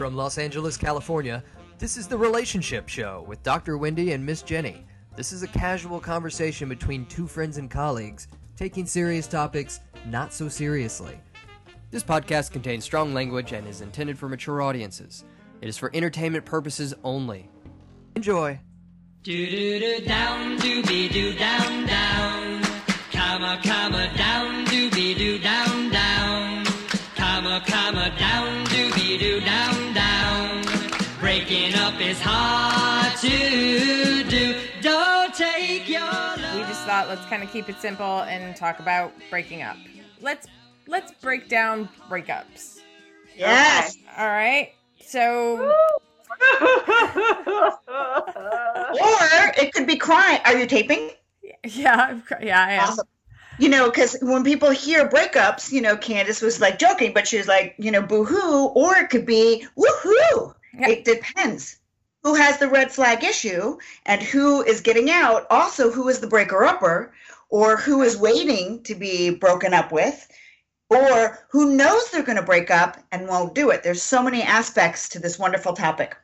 From Los Angeles, California, this is The Relationship Show with Dr. Wendy and Miss Jenni. This is a casual conversation between two friends and colleagues, taking serious topics not so seriously. This podcast contains strong language and is intended for mature audiences. It is for entertainment purposes only. Enjoy. Do do do down do be do down down comma comma down do be do down to do don't take your love we just thought let's kind of keep it simple and talk about breaking up. Let's let's break down breakups. Yes. All right. So or it could be crying. Are you taping? yeah, I've got- yeah, I am. Awesome. You know, because when people hear breakups, you know, Candace was like joking, but she was like, you know, boo hoo, or it could be woohoo. Yeah. It depends who has the red flag issue and who is getting out. Also, who is the breaker upper, or who is waiting to be broken up with, or who knows they're going to break up and won't do it. There's so many aspects to this wonderful topic.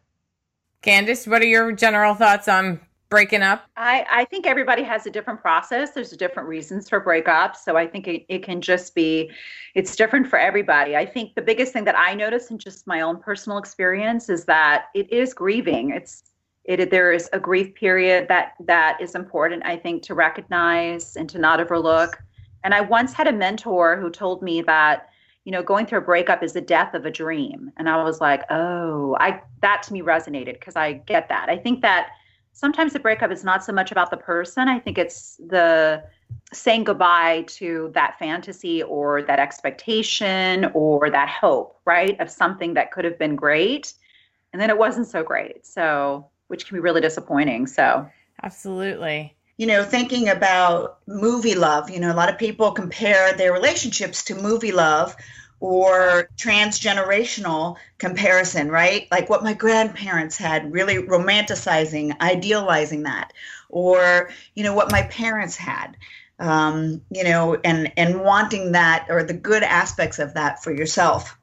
Candace, what are your general thoughts on breaking up? I, I think everybody has a different process. There's different reasons for breakups. So I think it, it can just be, it's different for everybody. I think the biggest thing that I notice in just my own personal experience is that it is grieving. It's, it, there is a grief period that that is important, I think, to recognize and to not overlook. And I once had a mentor who told me that, you know, going through a breakup is the death of a dream. And I was like, oh, I that to me resonated because I get that. I think that sometimes the breakup is not so much about the person. I think it's the saying goodbye to that fantasy or that expectation or that hope, right? Of something that could have been great. And then it wasn't so great. So, which can be really disappointing. So, Absolutely. you know, thinking about movie love, you know, a lot of people compare their relationships to movie love or transgenerational comparison, right? Like what my grandparents had, really romanticizing, idealizing that, or, you know, what my parents had. Um, you know, and and wanting that or the good aspects of that for yourself.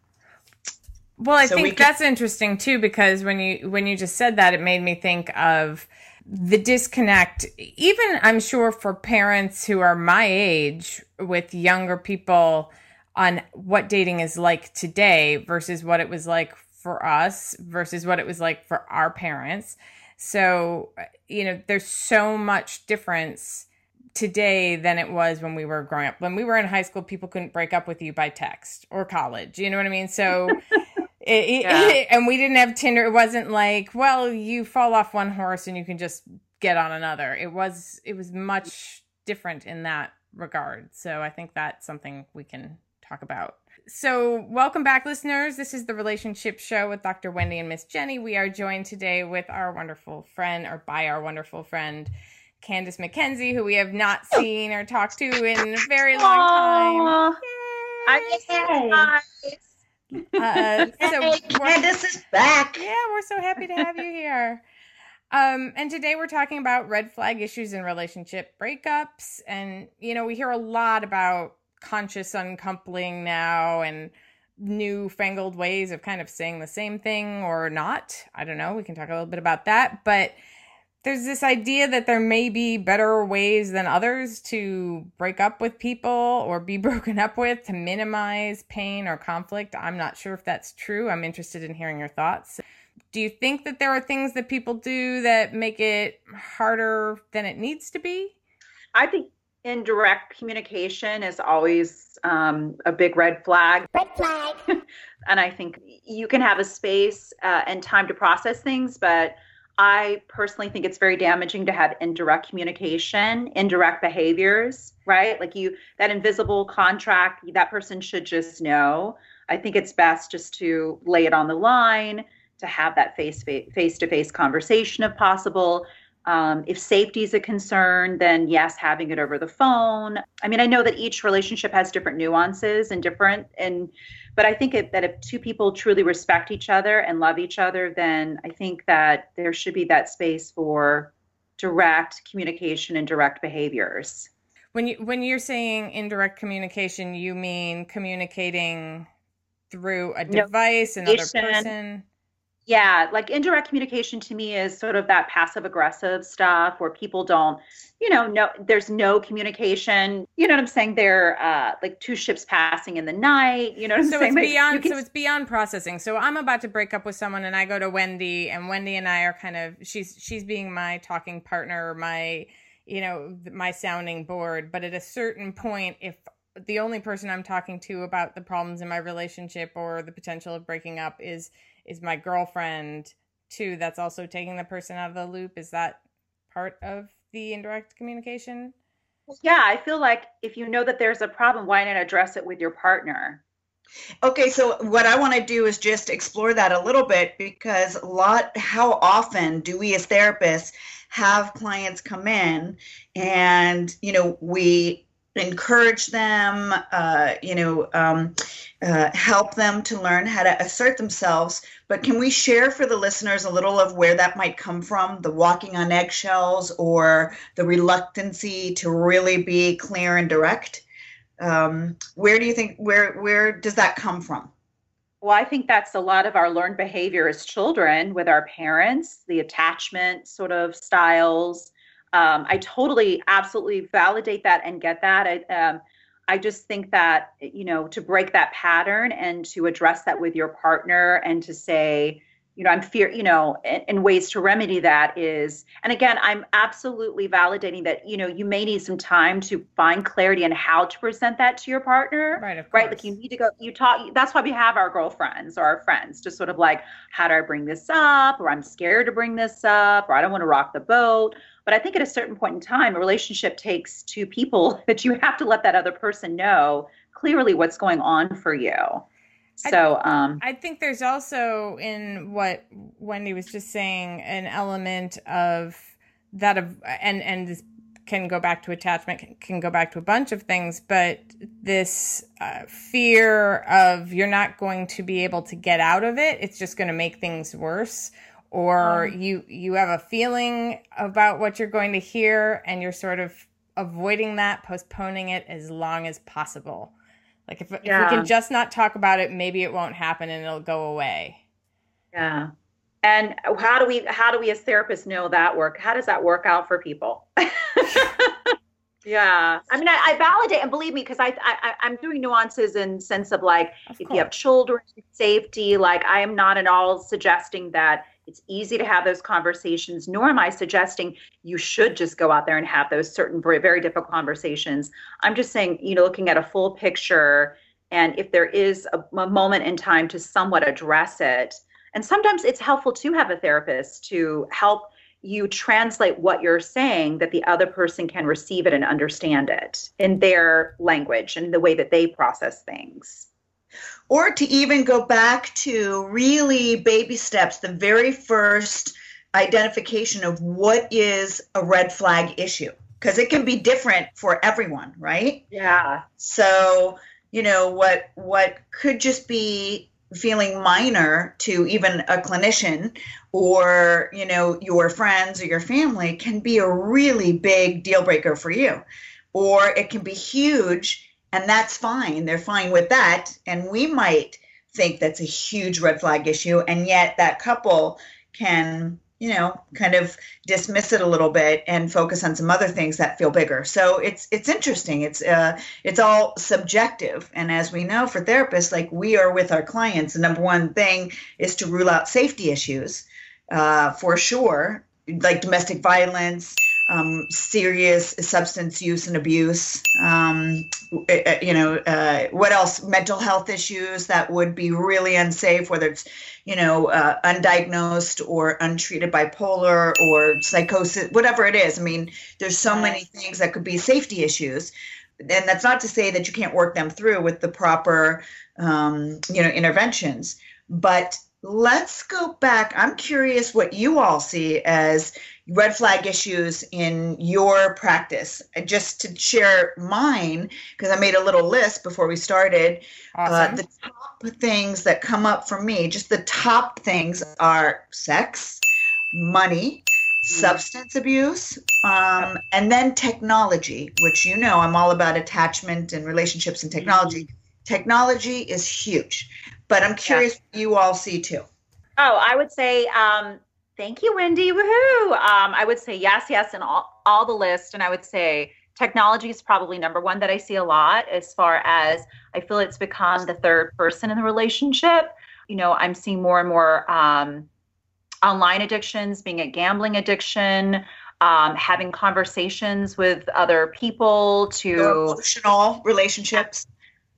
Well, I So we think can- that's interesting too because when you when you just said that, it made me think of the disconnect. Even I'm sure for parents who are my age with younger people on what dating is like today versus what it was like for us versus what it was like for our parents. So, you know, there's so much difference today than it was when we were growing up. When we were in high school, people couldn't break up with you by text or college. You know what I mean? So, it, it- and we didn't have Tinder. It wasn't like, well, you fall off one horse and you can just get on another. It was, it was much different in that regard. So I think that's something we can talk about. So, welcome back, listeners. This is the Relationship Show with Dr. Wendy and Miss Jenni. We are joined today with our wonderful friend, or by our wonderful friend, Candace McKenzie, who we have not seen or talked to in a very long time. I Yay. Uh, so Candace is back. yeah, we're so happy to have you here. Um, and today we're talking about red flag issues in relationship breakups. And, you know, we hear a lot about conscious uncoupling now and newfangled ways of kind of saying the same thing or not. I don't know. We can talk a little bit about that. But there's this idea that there may be better ways than others to break up with people or be broken up with to minimize pain or conflict. I'm not sure if that's true. I'm interested in hearing your thoughts. Do you think that there are things that people do that make it harder than it needs to be? I think indirect communication is always um, a big red flag. Red flag. and I think you can have a space uh, and time to process things, but I personally think it's very damaging to have indirect communication, indirect behaviors, right? Like you, that invisible contract, that person should just know. I think it's best just to lay it on the line, to have that face face to face conversation if possible. Um, if safety is a concern, then yes, having it over the phone. I mean, I know that each relationship has different nuances and different, and but I think it, that if two people truly respect each other and love each other, then I think that there should be that space for direct communication and direct behaviors. When you when you're saying indirect communication, you mean communicating through a No, device, another person. Yeah, like indirect communication to me is sort of that passive aggressive stuff where people don't, you know, no, there's no communication. You know what I'm saying? They're uh, like two ships passing in the night. You know what I'm so saying? it's Like, beyond can- so it's beyond processing so i'm about to break up with someone and i go to wendy and wendy and i are kind of she's she's being my talking partner my you know my sounding board but at a certain point if the only person i'm talking to about the problems in my relationship or the potential of breaking up is is my girlfriend too that's also taking the person out of the loop is that part of the indirect communication yeah, I feel like if you know that there's a problem, why not address it with your partner? Okay, so what I want to do is just explore that a little bit because a lot how often do we as therapists have clients come in and you know we encourage them uh, you know um, uh, help them to learn how to assert themselves. But can we share for the listeners a little of where that might come from? The walking on eggshells or the reluctancy to really be clear and direct? Um, where do you think where where does that come from? Well, I think that's a lot of our learned behavior as children with our parents, the attachment sort of styles. Um, I totally, absolutely validate that and get that. I, um, I just think that, you know, to break that pattern and to address that with your partner and to say, you know, I'm fear, you know, and, and ways to remedy that is, and again, I'm absolutely validating that, you know, you may need some time to find clarity on how to present that to your partner right of right? Like you need to go you talk that's why we have our girlfriends or our friends to sort of like how do i bring this up? Or i'm scared to bring this up or i don't want to rock the boat but i think at a certain point in time a relationship takes two people that you have to let that other person know clearly what's going on for you. So um I think there's also in what Wendy was just saying an element of that of and and this can go back to attachment can, can go back to a bunch of things but this uh, fear of you're not going to be able to get out of it it's just going to make things worse or um, you you have a feeling about what you're going to hear and you're sort of avoiding that postponing it as long as possible. Like if, if we can just not talk about it, maybe it won't happen and it'll go away. yeah. And how do we how do we as therapists know that work how does that work out for people? Yeah. I mean i, I validate and believe me because I, I i'm doing nuances in sense of like Of if you have children safety like i am not at all suggesting that it's easy to have those conversations nor am i suggesting you should just go out there and have those certain very, difficult conversations i'm just saying you know looking at a full picture and if there is a, a moment in time to somewhat address it and sometimes it's helpful to have a therapist to help you translate what you're saying that the other person can receive it and understand it in their language and the way that they process things. Or to even go back to really baby steps the very first identification of what is a red flag issue. Because it can be different for everyone right? Yeah. so you know what what could just be feeling minor to even a clinician or you know your friends or your family can be a really big deal breaker for you. Or it can be huge and that's fine. They're fine with that. And we might think that's a huge red flag issue. And yet that couple can you know kind of dismiss it a little bit and focus on some other things that feel bigger. So it's it's interesting. It's uh it's all subjective. And as we know for therapists like we are with our clients. The number one thing is to rule out safety issues uh, for sure like domestic violence um, serious substance use and abuse um, uh, you know uh, what else? Mental health issues that would be really unsafe whether it's you know uh, undiagnosed or untreated bipolar or psychosis whatever it is. I mean there's so many things that could be safety issues. And that's not to say that you can't work them through with the proper um, you know interventions. But let's go back. I'm curious what you all see as red flag issues in your practice. Just to share mine because i made a little list before we started. Awesome. uh, the top things that come up for me just the top things are sex money substance abuse um, and then technology which you know i'm all about attachment and relationships and technology. Technology is huge but i'm curious what you all see too Oh, I would say um, thank you, Wendy. Woohoo! Um, I would say yes, yes, and all all the list. And I would say technology is probably number one that I see a lot as far as I feel it's become the third person in the relationship. You know, I'm seeing more and more um, online addictions, being a gambling addiction, um, having conversations with other people to emotional relationships.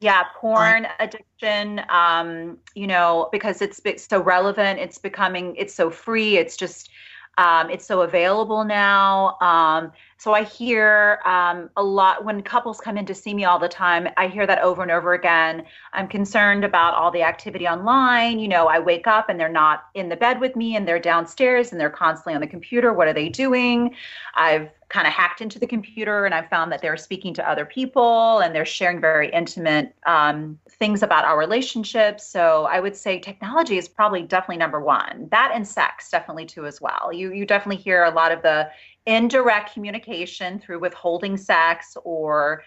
Yeah, porn addiction. Um, you know, because it's, it's so relevant, it's becoming, it's so free. It's just, um, it's so available now. Um, so I hear um, a lot when couples come in to see me all the time. I hear that over and over again. I'm concerned about all the activity online. You know, I wake up and they're not in the bed with me and they're downstairs and they're constantly on the computer. What are they doing? I've kind of hacked into the computer and I've found that they're speaking to other people and they're sharing very intimate um, things about our relationship. So I would say technology is probably definitely number one. That and sex definitely too as well. You you definitely hear a lot of the indirect communication through withholding sex or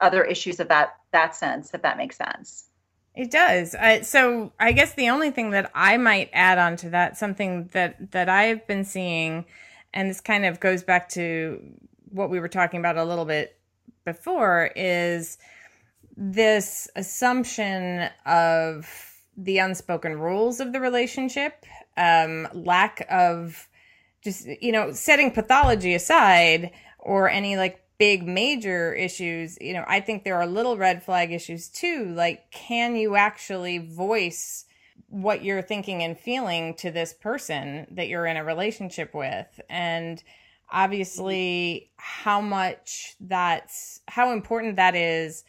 other issues of that that sense if that makes sense. It does. So i guess the only thing that i might add on to that something that that i've been seeing and this kind of goes back to what we were talking about a little bit before is this assumption of the unspoken rules of the relationship um, lack of just you know setting pathology aside or any like big major issues you know i think there are little red flag issues too. Like can you actually voice what you're thinking and feeling to this person that you're in a relationship with? And obviously how much that's how important that is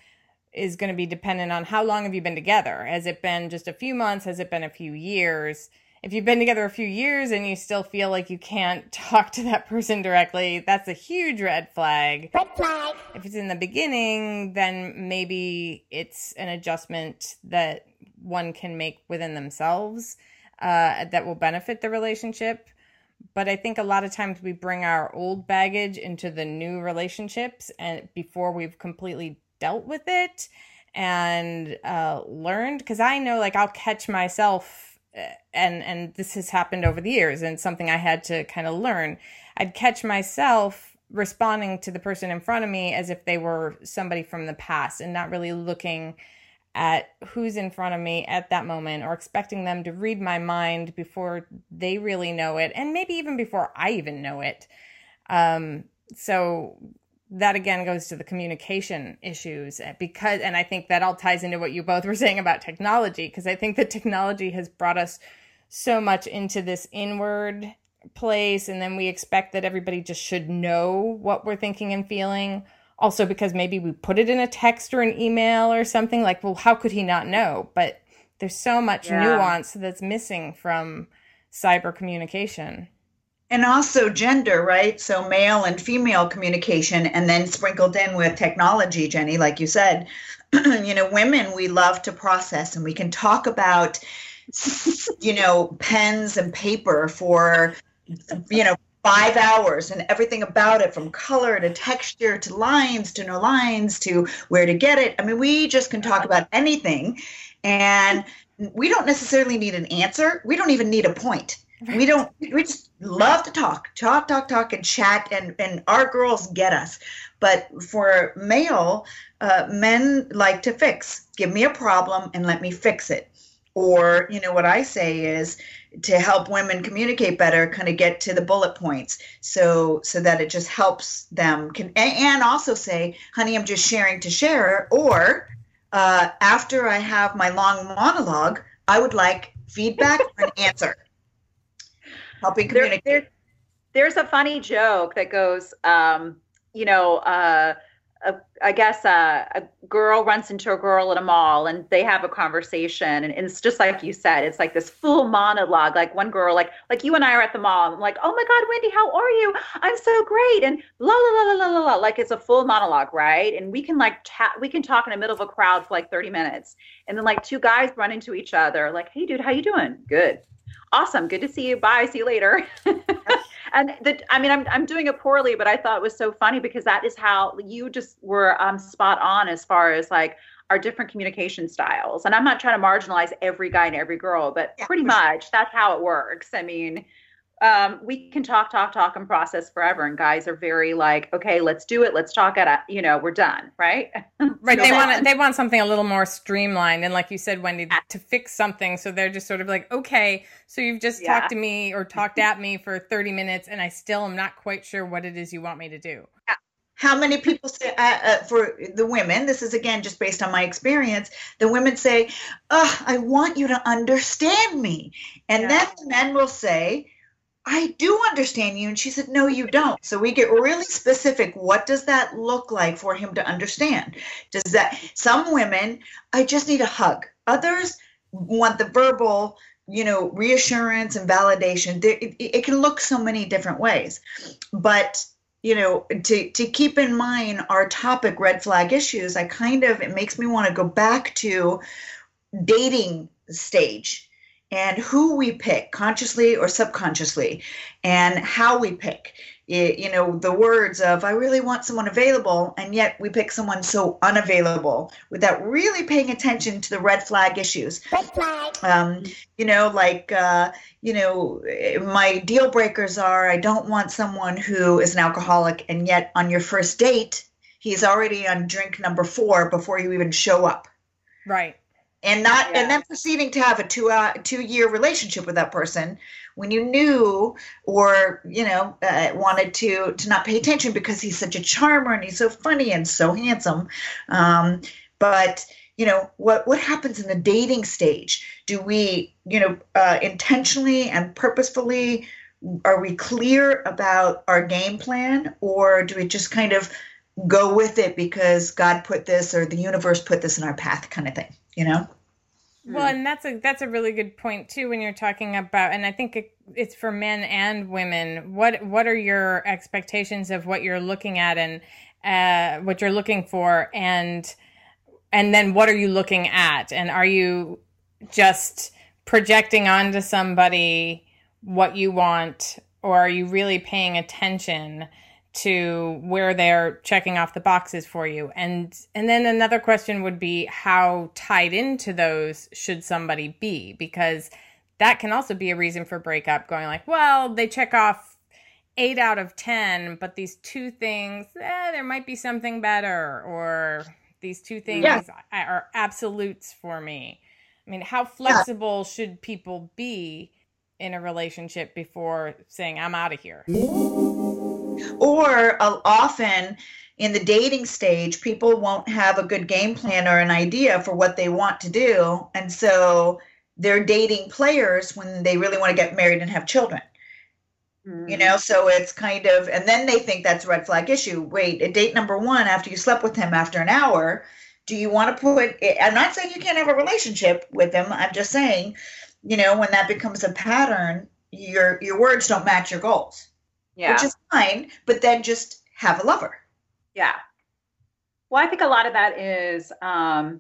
is going to be dependent on how long have you been together? Has it been just a few months? Has it been a few years if you've been together a few years and you still feel like you can't talk to that person directly, that's a huge red flag. Red flag. If it's in the beginning, then maybe it's an adjustment that one can make within themselves uh, that will benefit the relationship. But I think a lot of times we bring our old baggage into the new relationships and before we've completely dealt with it and uh, learned. Because I know, like, I'll catch myself and and this has happened over the years and something I had to kind of learn. I'd catch myself responding to the person in front of me as if they were somebody from the past and not really looking at who's in front of me at that moment or expecting them to read my mind before they really know it and maybe even before I even know it. Um, so that again goes to the communication issues eh, because and i think that all ties into what you both were saying about technology because i think that technology has brought us so much into this inward place and then we expect that everybody just should know what we're thinking and feeling. Also because maybe we put it in a text or an email or something like well how could he not know? But there's so much yeah. nuance that's missing from cyber communication and also gender, right? So male and female communication, and then sprinkled in with technology, Jenni, like you said. you know, women, we love to process and we can talk about, you know, pens and paper for, you know, five hours and everything about it from color to texture to lines to no lines to where to get it. I mean, we just can talk about anything. And we don't necessarily need an answer. We don't even need a point we don't we just love to talk talk talk talk and chat and and our girls get us. But for male uh, men like to fix. Give me a problem and let me fix it. Or you know what i say is to help women communicate better kind of get to the bullet points. So so that it just helps them can and also say honey i'm just sharing to share. Or uh, after i have my long monologue i would like feedback or an answer helping communicate. There, there, there's a funny joke that goes, um, you know, uh, a, I guess uh, a girl runs into a girl at a mall and they have a conversation and, and, it's just like you said it's like this full monologue like one girl like like you and I are at the mall I'm like oh my god Wendy how are you? I'm so great. And la la la la la la like it's a full monologue right? And we can like ta- we can talk in the middle of a crowd for like 30 minutes. And then like two guys run into each other like hey dude how you doing? Good awesome good to see you bye see you later and the, i mean I'm, I'm doing it poorly but i thought it was so funny because that is how you just were um, spot on as far as like our different communication styles. And I'm not trying to marginalize every guy and every girl, but Yeah, pretty for sure. much that's how it works. I mean, um, we can talk, talk, talk, and process forever. And guys are very like, okay, let's do it. Let's talk it. out. You know, we're done, right? Right. So They that- want they want something a little more streamlined, and like you said, Wendy, to fix something. So they're just sort of like, okay, so you've just Yeah. talked to me or talked at me for thirty minutes, and I still am not quite sure what it is you want me to do. How many people say uh, uh, for the women? This is again just based on my experience. The women say, "Oh, I want you to understand me," and Yeah. then the men will say, "I do understand you," and she said, "No, you don't." So we get really specific. What does that look like for him to understand? Does that some women? I just need a hug. Others want the verbal. You know, reassurance and validation. It, it can look so many different ways, but you know to to keep in mind our topic red flag issues i kind of it makes me want to go back to dating stage and who we pick consciously or subconsciously and how we pick Y- you know the words of i really want someone available and yet we pick someone so unavailable without really paying attention to the red flag issues red flag um, you know like uh, you know, my deal breakers are I don't want someone who is an alcoholic and yet on your first date, he's already on drink number four before you even show up. Right. And not Yeah. and then proceeding to have a two uh, two year relationship with that person when you knew or you know uh, wanted to to not pay attention because he's such a charmer and he's so funny and so handsome. Um, but you know what what happens in the dating stage? Do we you know uh, intentionally and purposefully are we clear about our game plan or do we just kind of go with it because god put this or the universe put this in our path kind of thing you know Well, and that's a that's a really good point too when you're talking about, and I think it, it's for men and women. What what are your expectations of what you're looking at and uh, what you're looking for, and and then what are you looking at, and are you just projecting onto somebody what you want, or are you really paying attention? To where they're checking off the boxes for you. And and then another question would be how tied into those should somebody be? Because that can also be a reason for breakup going like well they check off 8 out of 10 but these two things eh, there might be something better or these two things Yeah. are absolutes for me. I mean how flexible should people be in a relationship before saying i'm out of here or uh, often in the dating stage people won't have a good game plan or an idea for what they want to do. And so they're dating players when they really want to get married and have children. You know so it's kind of and then they think that's a red flag issue. Wait at date number one after you slept with him after an hour do you want to put i'm not saying you can't have a relationship with him i'm just saying you know when that becomes a pattern your your words don't match your goals yeah. which is fine but then just have a lover Yeah. Well, I think a lot of that is, um,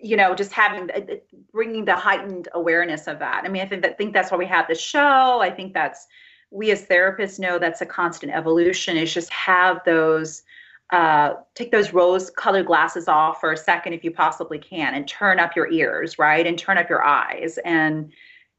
you know, just having uh, bringing the heightened awareness of that. I mean, I think that think that's why we have the show. I think that's we as therapists know that's a constant evolution. Is just have those. Uh, take those rose-colored glasses off for a second if you possibly can, and turn up your ears, right, and turn up your eyes, and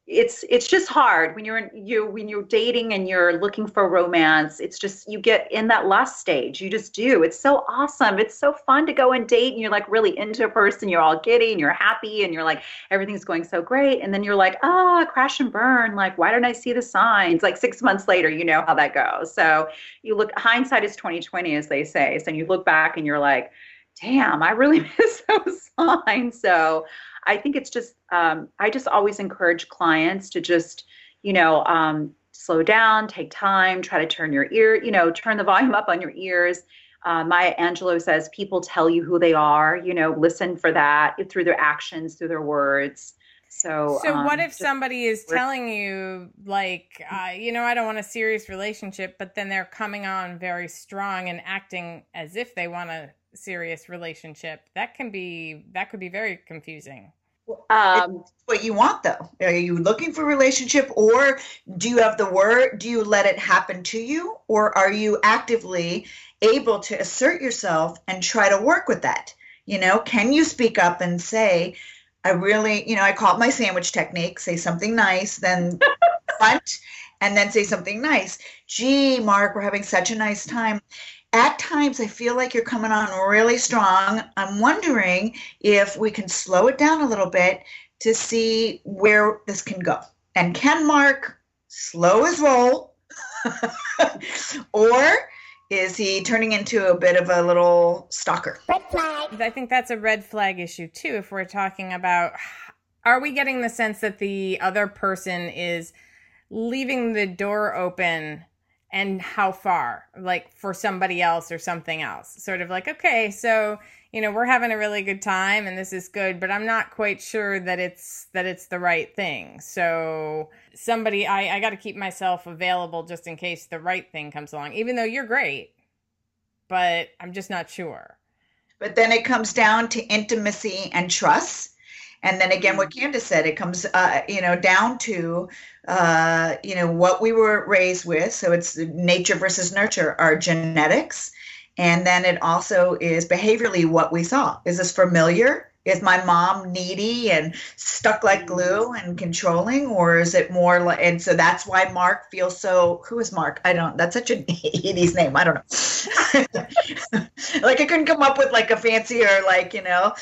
it's it's just hard when you're in, you when you're dating and you're looking for romance it's just you get in that lust stage. You just do. It's so awesome. It's so fun to go and date and you're like really into a person. You're all giddy and you're happy and you're like everything's going so great. And then you're like ah crash and burn. Like why don't i see the signs? Like six months later you know how that goes. So you look hindsight is 2020 as they say. So you look back and you're like damn i really miss those signs. So I think it's just um, I just always encourage clients to just you know um, slow down, take time, try to turn your ear, you know, turn the volume up on your ears. Uh, Maya Angelou says people tell you who they are. You know, listen for that through their actions, through their words. So, So um, what if somebody is telling you like, uh, you know, I don't want a serious relationship, but then they're coming on very strong and acting as if they want a serious relationship? That can be that could be very confusing. um, what you want though are you looking for a relationship or do you have the word do you let it happen to you or are you actively able to assert yourself and try to work with that You know, can you speak up and say, I really, you know, I call it my sandwich technique say something nice, then front, and then say something nice. Gee, Mark, we're having such a nice time. At times, I feel like you're coming on really strong. I'm wondering if we can slow it down a little bit to see where this can go. And can Mark slow his roll? or is he turning into a bit of a little stalker? Red flag. I think that's a red flag issue too. If we're talking about, are we getting the sense that the other person is leaving the door open and how far like for somebody else or something else. Sort of like okay so you know we're having a really good time and this is good but i'm not quite sure that it's that it's the right thing. So somebody i i got to keep myself available just in case the right thing comes along even though you're great but i'm just not sure. But then it comes down to intimacy and trust and then again, what mm-hmm. Candace said, it comes, uh, you know, down to, uh, you know, what we were raised with. So it's nature versus nurture, our genetics. And then it also is behaviorally what we saw. Is this familiar? Is my mom needy and stuck like mm. glue and controlling, or is it more like? And so that's why Mark feels so. Who is Mark? I don't. That's such an 80s name. I don't know. like I couldn't come up with like a fancier, like you know,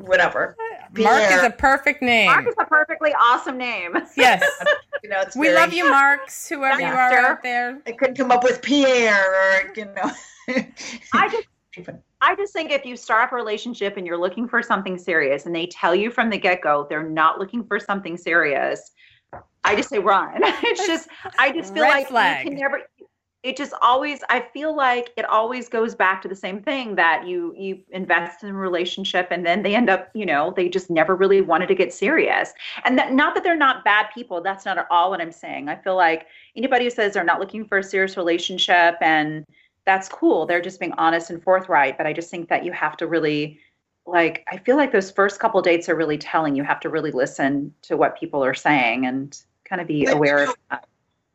whatever. Mark Pierre. is a perfect name. Mark is a perfectly awesome name. Yes. you know, it's we very, love you, Marks, whoever you are out there. I couldn't come up with Pierre or you know. I just I just think if you start up a relationship and you're looking for something serious and they tell you from the get-go they're not looking for something serious, I just say run. it's just I just feel Red like flag. you can never it just always i feel like it always goes back to the same thing that you you invest in a relationship and then they end up you know they just never really wanted to get serious and that not that they're not bad people that's not at all what i'm saying i feel like anybody who says they're not looking for a serious relationship and that's cool. They're just being honest and forthright but i just think that you have to really like i feel like those first couple dates are really telling. You have to really listen to what people are saying and kind of be aware of that.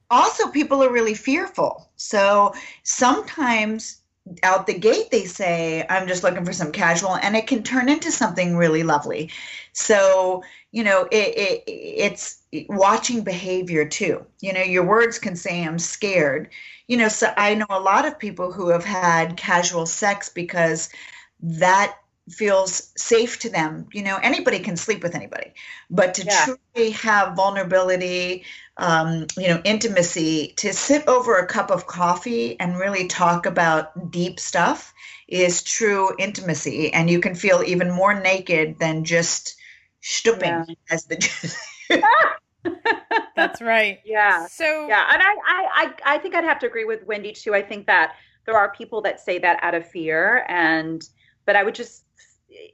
also people are really fearful. So sometimes out the gate they say i'm just looking for some casual and it can turn into something really lovely. So you know it, it it's watching behavior too. You know your words can say i'm scared. You know so i know a lot of people who have had casual sex because that feels safe to them. You know, anybody can sleep with anybody, but to yeah. truly have vulnerability, um, you know, intimacy, to sit over a cup of coffee and really talk about deep stuff is true intimacy. And you can feel even more naked than just stooping yeah. as the. That's right. Yeah. So yeah, and I, I I think I'd have to agree with Wendy too. I think that there are people that say that out of fear, and but I would just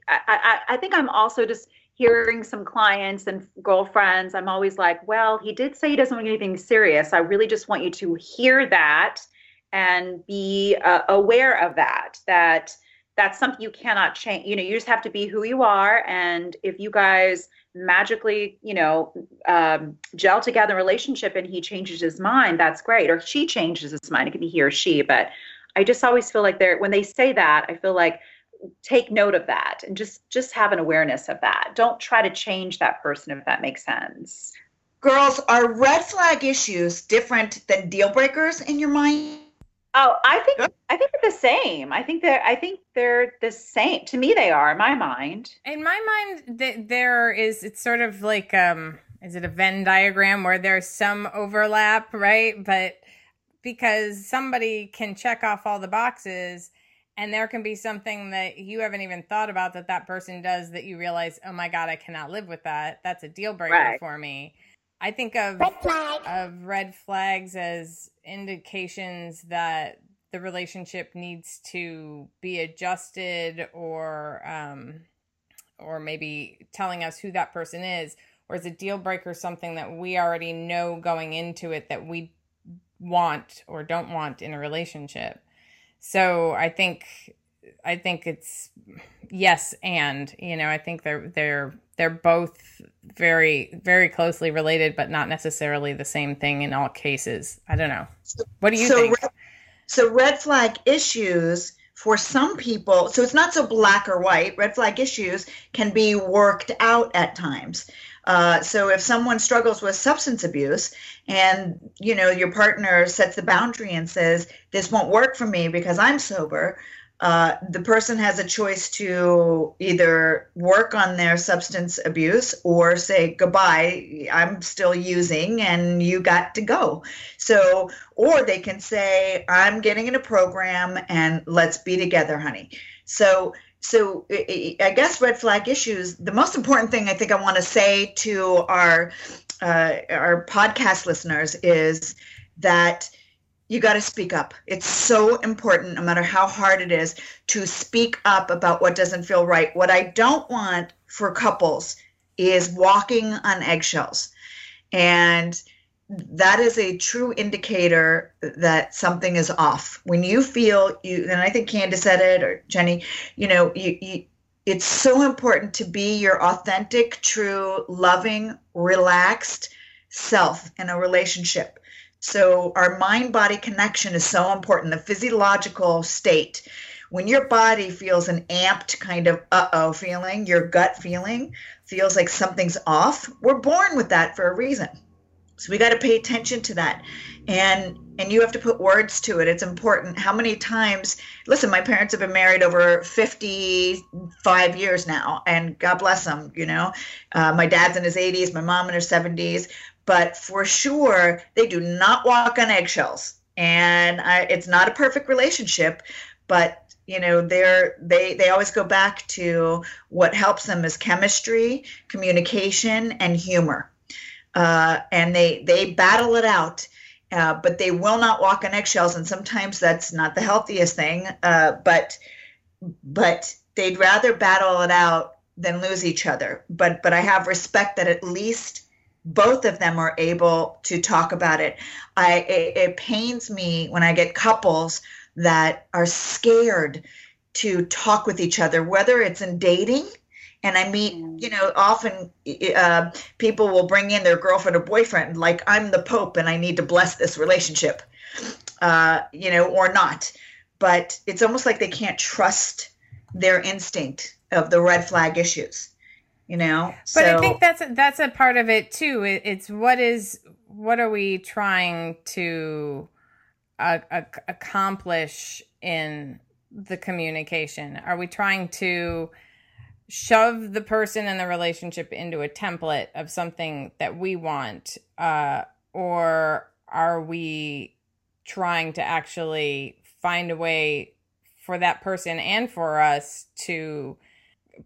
I, I, I think I'm also just hearing some clients and girlfriends, I'm always like, well, he did say he doesn't want anything serious. I really just want you to hear that and be uh, aware of that, that that's something you cannot change. You know, you just have to be who you are. And if you guys magically, you know, um, gel together in relationship and he changes his mind, that's great. Or she changes his mind. It could be he or she. But I just always feel like they're, when they say that, I feel like take note of that and just just have an awareness of that. Don't try to change that person if that makes sense. Girls are red flag issues different than deal breakers in your mind? Oh i think i think they're the same. I think they're i think they're the same. To me they are in my mind. In my mind th- there is it's sort of like um is it a venn diagram where there's some overlap right? But because somebody can check off all the boxes and there can be something that you haven't even thought about that that person does that you realize oh my god i cannot live with that. That's a deal breaker right. for me. I think of red of red flags as indications that the relationship needs to be adjusted or um or maybe telling us who that person is or is a deal breaker something that we already know going into it that we want or don't want in a relationship so I think I think it's yes and you know I think they're they're they're both very very closely related but not necessarily the same thing in all cases. I don't know. What do you so think? Red, so red flag issues for some people, so it's not so black or white. Red flag issues can be worked out at times. Uh, so if someone struggles with substance abuse and you know your partner sets the boundary and says this won't work for me because i'm sober uh, the person has a choice to either work on their substance abuse or say goodbye i'm still using and you got to go. So or they can say i'm getting in a program and let's be together honey. So so i guess red flag issues the most important thing i think i want to say to our uh, our podcast listeners is that you got to speak up. It's so important, no matter how hard it is, to speak up about what doesn't feel right. What I don't want for couples is walking on eggshells. And that is a true indicator that something is off. When you feel you, and I think Candace said it or Jenni, you know, you, you it's so important to be your authentic, true, loving, relaxed self in a relationship. So, our mind body connection is so important, the physiological state. When your body feels an amped kind of uh oh feeling, your gut feeling feels like something's off, we're born with that for a reason. So, we got to pay attention to that. And and you have to put words to it. It's important. How many times, listen, my parents have been married over 55 years now, and God bless them, you know. Uh, my dad's in his 80s, my mom in her 70s, but for sure, they do not walk on eggshells. And I, it's not a perfect relationship, but you know they're they they always go back to what helps them is chemistry communication and humor uh, and they they battle it out uh, but they will not walk on eggshells, and sometimes that's not the healthiest thing. Uh, but but they'd rather battle it out than lose each other. But but I have respect that at least both of them are able to talk about it. I it, it pains me when I get couples that are scared to talk with each other, whether it's in dating and I meet, mm. you know, often uh, people will bring in their girlfriend or boyfriend, like I'm the Pope and I need to bless this relationship, uh, you know, or not. But it's almost like they can't trust their instinct of the red flag issues, you know. But so, I think that's a, that's a part of it too. It, it's what is what are we trying to uh, accomplish in the communication? Are we trying to shove the person and the relationship into a template of something that we want uh, or are we trying to actually find a way for that person and for us to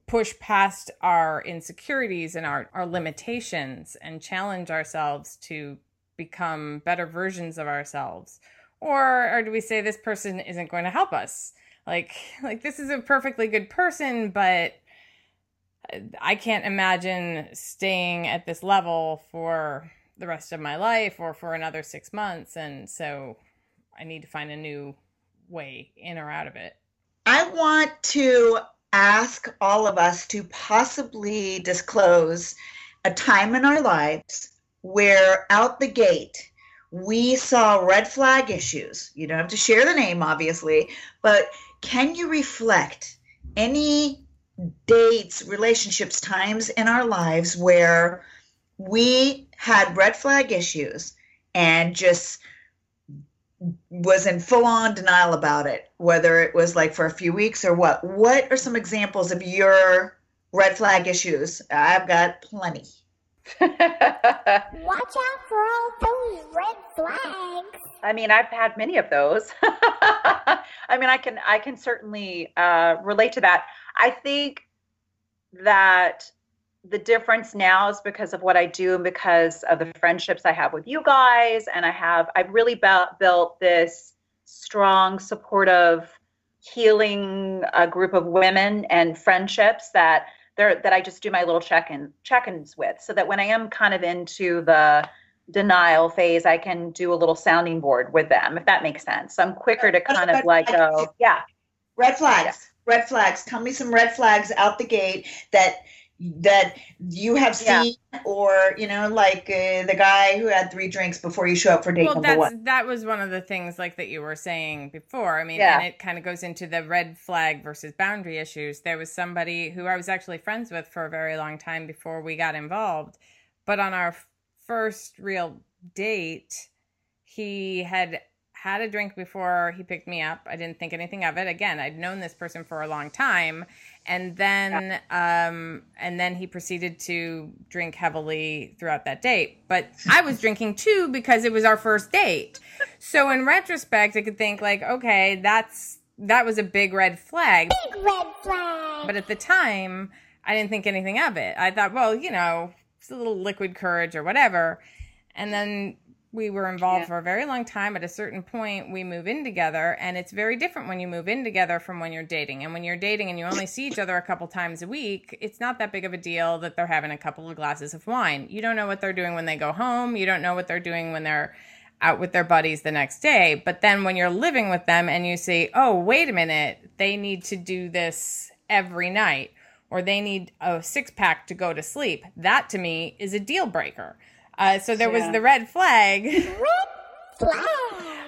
push past our insecurities and our, our limitations and challenge ourselves to become better versions of ourselves? Or or do we say this person isn't going to help us? Like like this is a perfectly good person but I can't imagine staying at this level for the rest of my life or for another six months. And so I need to find a new way in or out of it. I want to ask all of us to possibly disclose a time in our lives where out the gate we saw red flag issues. You don't have to share the name, obviously, but can you reflect any dates, relationships, times in our lives where we had red flag issues and just was in full on denial about it, whether it was like for a few weeks or what. What are some examples of your red flag issues? I've got plenty. Watch out for all those red flags. I mean, I've had many of those. I mean, I can I can certainly uh, relate to that. I think that the difference now is because of what I do and because of the friendships I have with you guys. And I have, I've really built, built this strong, supportive, healing uh, group of women and friendships that they're, that I just do my little check-in check-ins with so that when I am kind of into the denial phase, I can do a little sounding board with them, if that makes sense. So I'm quicker to kind of like go, oh, yeah. Red flags red flags. Tell me some red flags out the gate that that you have Yeah. seen, or you know, like uh, the guy who had three drinks before you show up for date well number that's one. that was one of the things like that you were saying before i mean Yeah. and it kind of goes into the red flag versus boundary issues there was somebody who i was actually friends with for a very long time before we got involved but on our first real date he had had a drink before he picked me up i didn't think anything of it again i'd known this person for a long time and then um and then he proceeded to drink heavily throughout that date. But i was drinking too because it was our first date. So in retrospect i could think like okay that's that was a big red flag. Big red flag. but at the time i didn't think anything of it. I thought well you know it's a little liquid courage or whatever. And then we were involved Yeah. for a very long time. At a certain point we move in together and it's very different when you move in together from when you're dating. And when you're dating and you only see each other a couple times a week it's not that big of a deal that they're having a couple of glasses of wine. You don't know what they're doing when they go home. You don't know what they're doing when they're out with their buddies the next day. But then when you're living with them and you see oh wait a minute. They need to do this every night or they need a six pack to go to sleep that to me is a deal breaker uh, so there was Yeah. the red flag Flag.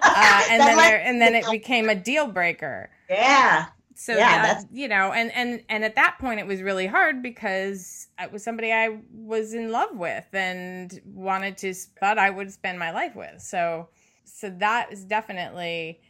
uh, and then like- there, and then it became a deal breaker. Yeah. So Yeah, that, that's- you know, and and and at that point, it was really hard because it was somebody I was in love with and wanted to but I would spend my life with. So so that is definitely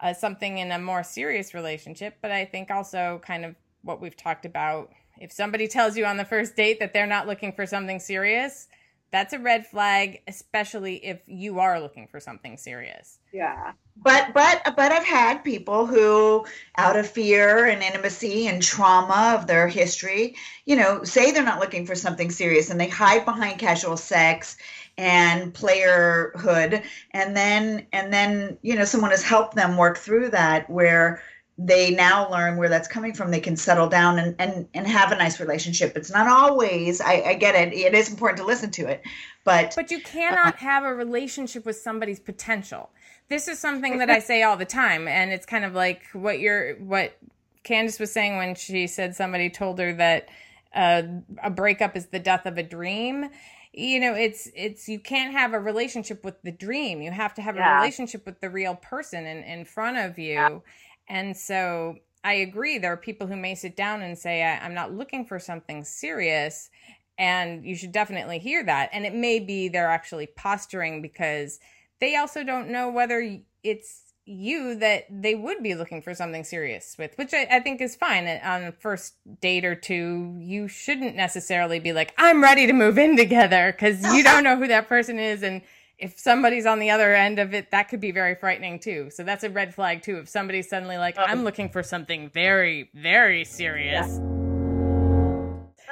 uh, something in a more serious relationship. But I think also kind of what we've talked about. If somebody tells you on the first date that they're not looking for something serious, that's a red flag, especially if you are looking for something serious. Yeah. But but but I've had people who, out of fear and intimacy and trauma of their history, you know, say they're not looking for something serious and they hide behind casual sex and playerhood, and then and then you know someone has helped them work through that where they now learn where that's coming from they can settle down and and, and have a nice relationship it's not always I, I get it it is important to listen to it but But you cannot have a relationship with somebody's potential. This is something that I say all the time, and it's kind of like what you're what Candace was saying when she said somebody told her that uh, a breakup is the death of a dream. You know, it's it's you can't have a relationship with the dream. You have to have a relationship with the real person in, in front of you. And so I agree. There are people who may sit down and say, I'm not looking for something serious and you should definitely hear that and it may be they're actually posturing because they also don't know whether it's you that they would be looking for something serious with which i, I think is fine on the first date or two you shouldn't necessarily be like i'm ready to move in together because you don't know who that person is and if somebody's on the other end of it that could be very frightening too so that's a red flag too if somebody's suddenly like i'm looking for something very very serious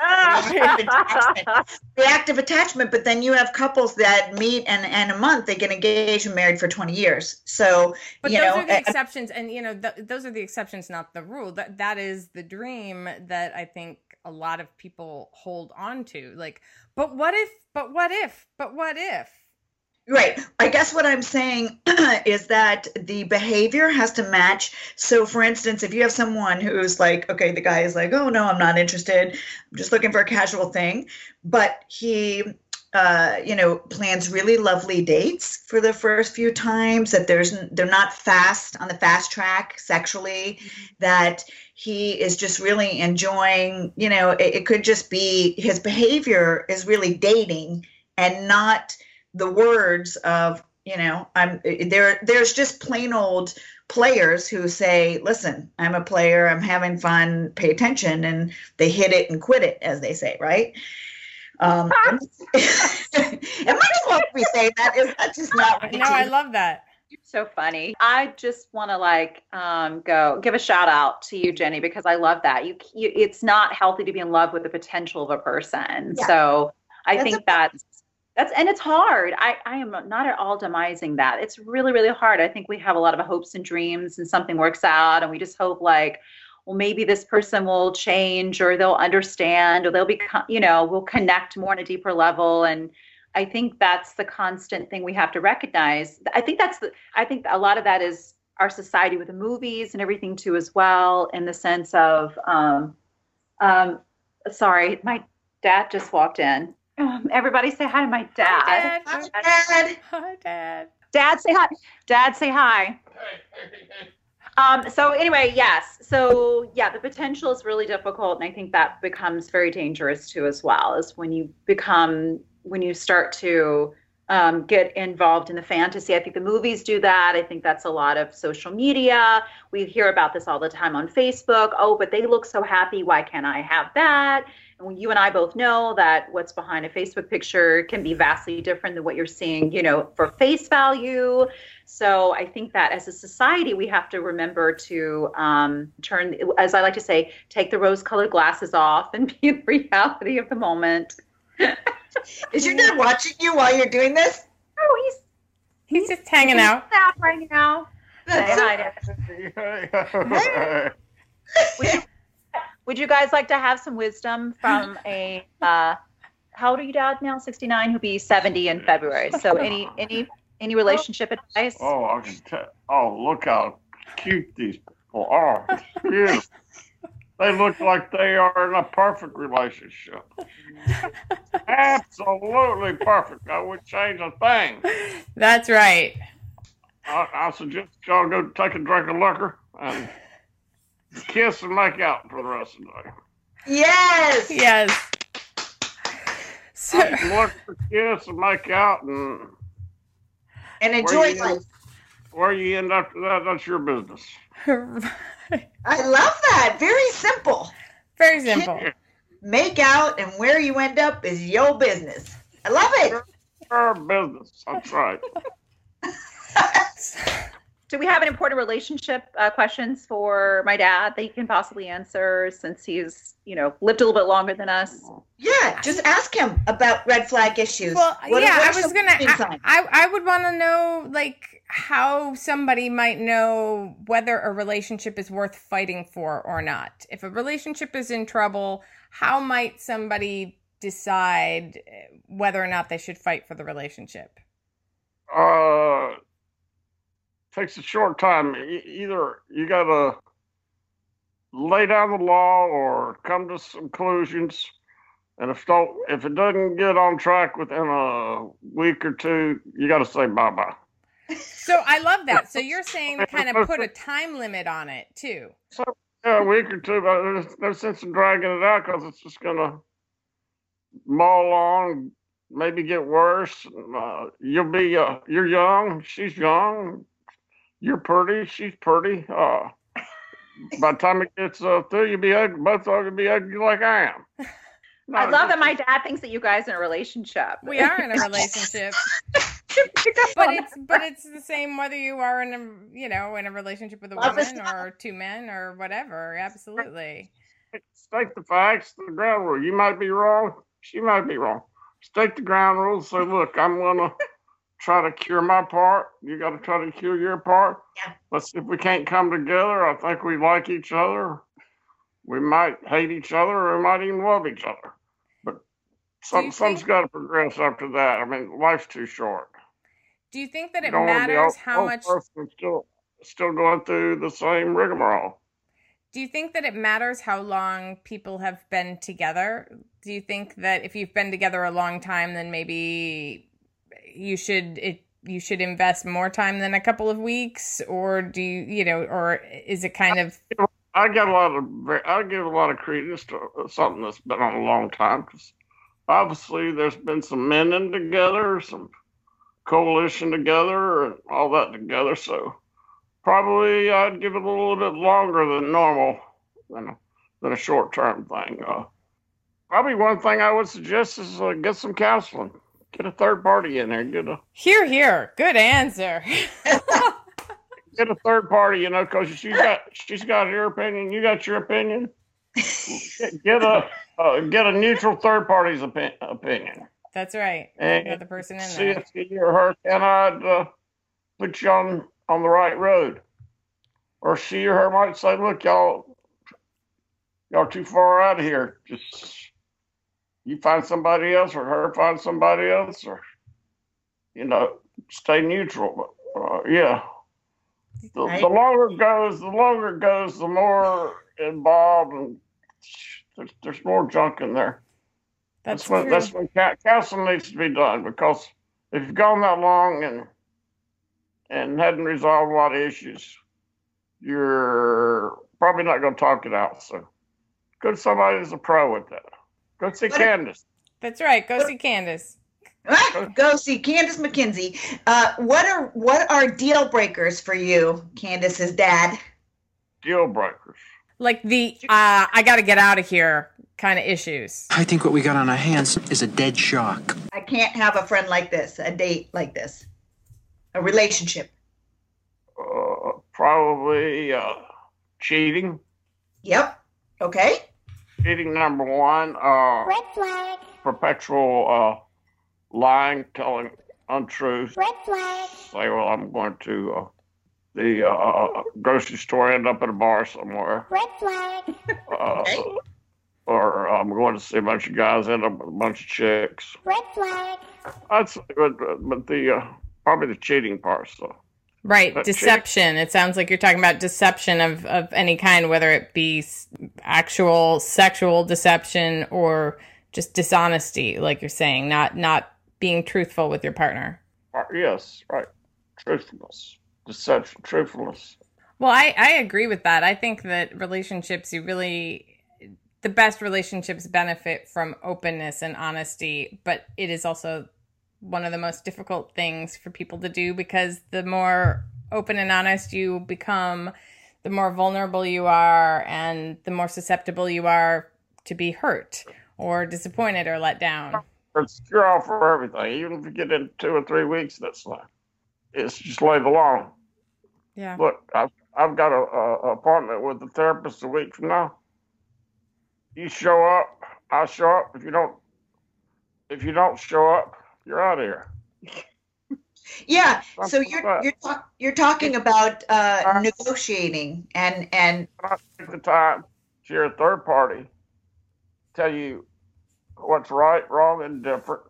the act of attachment but then you have couples that meet and and a month they get engaged and married for 20 years so But you those know are the uh, exceptions, and you know th- those are the exceptions, not the rule. That that is the dream that I think a lot of people hold on to. Like, but what if? But what if? But what if? Right. I guess what I'm saying is that the behavior has to match. So, for instance, if you have someone who's like, okay, the guy is like, oh, no, I'm not interested. I'm just looking for a casual thing. But he, uh, you know, plans really lovely dates for the first few times, that there's, they're not fast on the fast track sexually, that he is just really enjoying, you know, it, it could just be his behavior is really dating and not the words of you know i'm there there's just plain old players who say listen i'm a player i'm having fun pay attention and they hit it and quit it as they say right um it might as well be saying that is that just not right No, I love that. You're so funny. I just want to like um, go give a shout out to you, Jenni, because I love that. You, you, it's not healthy to be in love with the potential of a person. Yeah. So I That's think a- that's that's and it's hard. I, I am not at all demising that. It's really really hard. I think we have a lot of hopes and dreams, and something works out, and we just hope like. Well, maybe this person will change, or they'll understand, or they'll be, you know, we'll connect more on a deeper level. And I think that's the constant thing we have to recognize. I think that's the I think a lot of that is our society with the movies and everything too as well, in the sense of um um sorry, my Dad just walked in. Um, everybody say hi to my dad. Hi, Dad. Hi, Dad. Hi, Dad. Dad, say hi. Dad, say hi. Um, so anyway, yes. So yeah, the potential is really difficult, and I think that becomes very dangerous too, as well. Is when you become when you start to um, get involved in the fantasy. I think the movies do that. I think that's a lot of social media. We hear about this all the time on Facebook. Oh, but they look so happy. Why can't I have that? And you and I both know that what's behind a Facebook picture can be vastly different than what you're seeing, you know, for face value. So I think that as a society, we have to remember to um, turn, as I like to say, take the rose-colored glasses off and be in the reality of the moment. Is your dad watching you while you're doing this? Oh, he's He's just hanging out. Snap right now. Say That's hi, Dad. Would you, would you guys like to have some wisdom from a uh, how old are you, Dad? Now sixty nine. Who'll be seventy in February. So any any any relationship advice? Oh, I can tell. Oh, look how cute these people are. Beautiful. they look like they are in a perfect relationship. Absolutely perfect. I wouldn't change a thing. That's right. I, I suggest y'all go take a drink of liquor and kiss and make out for the rest of the day. Yes. Yes. So, Look for kiss and make out, and And enjoy you- life. where you end up after that, that's your business. I love that. Very simple. very simple. Make out and where you end up is your business. I love it. Our business. That's right. Do we have any important relationship uh, questions for my dad that he can possibly answer since he's you know lived a little bit longer than us? Yeah, just ask him about red flag issues. Well, What- yeah, what I was gonna. I. I, I would want to know like how somebody might know whether a relationship is worth fighting for or not. If a relationship is in trouble, how might somebody decide eh, whether or not they should fight for the relationship? uh, takes a short time. E- either you got to lay down the law or come to some conclusions. And if don't, if it doesn't get on track within a week or two, you got to say bye bye. So I love that. So you're saying kind of put a time limit on it too. So, yeah, a week or two, but there's no sense in dragging it out because it's just gonna mull on, maybe get worse. Uh, you'll be, uh, you're young, she's young, you're pretty, she's pretty. Uh, by the time it gets uh, through, you'll be ugly, both of you'll be ugly like I am. I love that my dad thinks that you guys are in a relationship. We are in a relationship. but it's but it's the same whether you are in a you know in a relationship with a Love woman or two men or whatever absolutely state the facts, the ground rule. You might be wrong. She might be wrong. State the ground rules. Say, look, I'm gonna try to cure my part. You got to try to cure your part. Yeah. Let's see if we can't come together. I think we like each other. We might hate each other, or we might even love each other. But some, something's got to progress after that. I mean, life's too short. do you think that You it don't wanna be matters how old much person still still going through the same rigmarole. do you think that it matters how long people have been together do you think that if you've been together a long time then maybe you should it you should invest more time than a couple of weeks or do you you know or is it kind of I get a lot of I give a lot of credence to something that's been on a long time because obviously there's been some men in together, some coalition together, and all that together. So probably I'd give it a little bit longer than normal than a, than a short term thing. Uh, probably one thing I would suggest is uh, get some counseling. Get a third party in there. Get a here here good answer get a third party, you know, because she's got she's got her opinion, you got your opinion. Get, get a uh, get a neutral third party's opi- opinion, that's right and got the person in see there if he or her can I uh, put you on on the right road, or she or her might say, "Look, y'all, y'all too far out of here. Just you find somebody else, or her find somebody else, or you know, stay neutral." But uh, yeah. The, the longer it goes, the longer it goes, the more involved, and there's, there's more junk in there. That's That's when true. that's when ca- counseling needs to be done because if you've gone that long and and hadn't resolved a lot of issues, you're probably not going to talk it out. So, go to somebody who's a pro with that. Go see What- Candace. That's right. Go see Candace. Ah, go see Candace McKenzie. Uh, what are what are deal breakers for you, Candace's dad? Deal breakers. Like the uh, I got to get out of here kind of issues. I think what we got on our hands is a dead shock. I can't have a friend like this, a date like this, a relationship. Uh, probably uh, cheating. Yep. Okay. Cheating number one. Uh, Red flag. perpetual uh, lying, telling untruths. Red flag. Say, well, I'm going to uh, the uh, grocery store, end up at a bar somewhere. Red flag. Uh. Or I'm going to see a bunch of guys, end up with a bunch of chicks. Red flag. That's but, but the uh, probably the cheating part. So Right, But deception. It sounds like you're talking about deception of, of any kind, whether it be actual sexual deception or just dishonesty, like you're saying, not not being truthful with your partner. uh, yes, right, truthfulness, deception, truthfulness. Well, I, I agree with that. I think that relationships, you really, the best relationships benefit from openness and honesty, but it is also one of the most difficult things for people to do because the more open and honest you become, the more vulnerable you are, and the more susceptible you are to be hurt or disappointed or let down. It's you're all for everything. Even if you get in two or three weeks, that's fine. It's just the law. Yeah. Look, I've I've got a, a, a appointment with the therapist a week from now. You show up, I'll show up. If you don't, if you don't show up, you're out of here. Yeah. So you're you're talk, you're talking about uh, negotiating and and Not take the time to your third party tell you what's right, wrong, and different,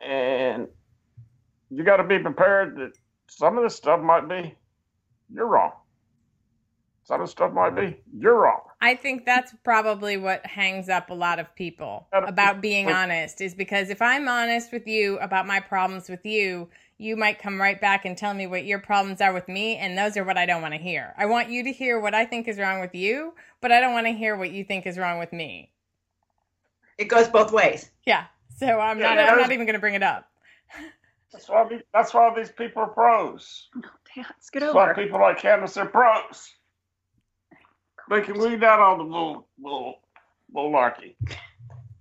and you got to be prepared that some of this stuff might be you're wrong. Some of the stuff might be you're wrong. I think that's probably what hangs up a lot of people about being honest is because if I'm honest with you about my problems with you, you might come right back and tell me what your problems are with me, and those are what I don't want to hear. I want you to hear what I think is wrong with you, but I don't want to hear what you think is wrong with me. it goes both ways. Yeah. So I'm Yeah, not I'm not even going to bring it up. That's why these, that's why these people are pros. Let's get That's why over. people like Candace are pros. They can weed out all the bull, bull, bullarchy.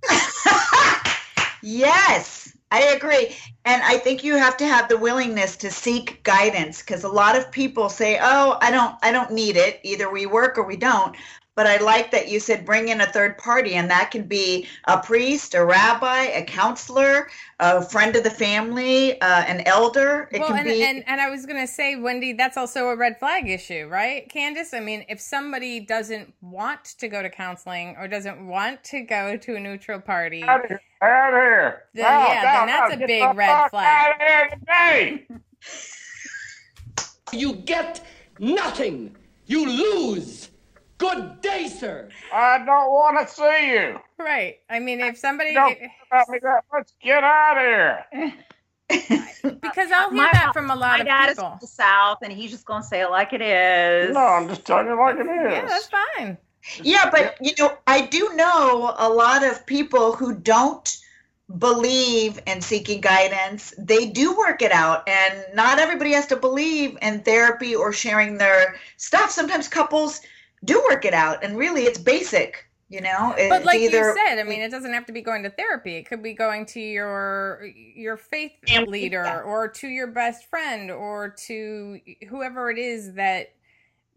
yes, I agree. And I think you have to have the willingness to seek guidance because a lot of people say, "Oh, I don't I don't need it. Either we work or we don't." But I like that you said bring in a third party and that can be a priest, a rabbi, a counselor, a friend of the family, uh, an elder. It well, can and, be and and I was gonna say, Wendy, that's also a red flag issue, right, Candace? I mean, if somebody doesn't want to go to counseling or doesn't want to go to a neutral party, Out of here. Out of here. Then, Now, yeah, now, then that's now, a big the red flag. Out of here today. You get nothing. You lose. Good day, sir. I don't want to see you. right? I mean, if somebody Don't care about me that much. Get out of here. because I'll hear My that from a lot My of dad is people. from the South, and he's just gonna say it like it is. No, I'm just telling you like it is. Yeah, that's fine. Yeah, but you know, I do know a lot of people who don't believe in seeking guidance. They do work it out, and not everybody has to believe in therapy or sharing their stuff. Sometimes couples do work it out, and really, it's basic. You know, But it's like either you said, I mean, it doesn't have to be going to therapy. It could be going to your your faith leader, yeah. or to your best friend, or to whoever it is that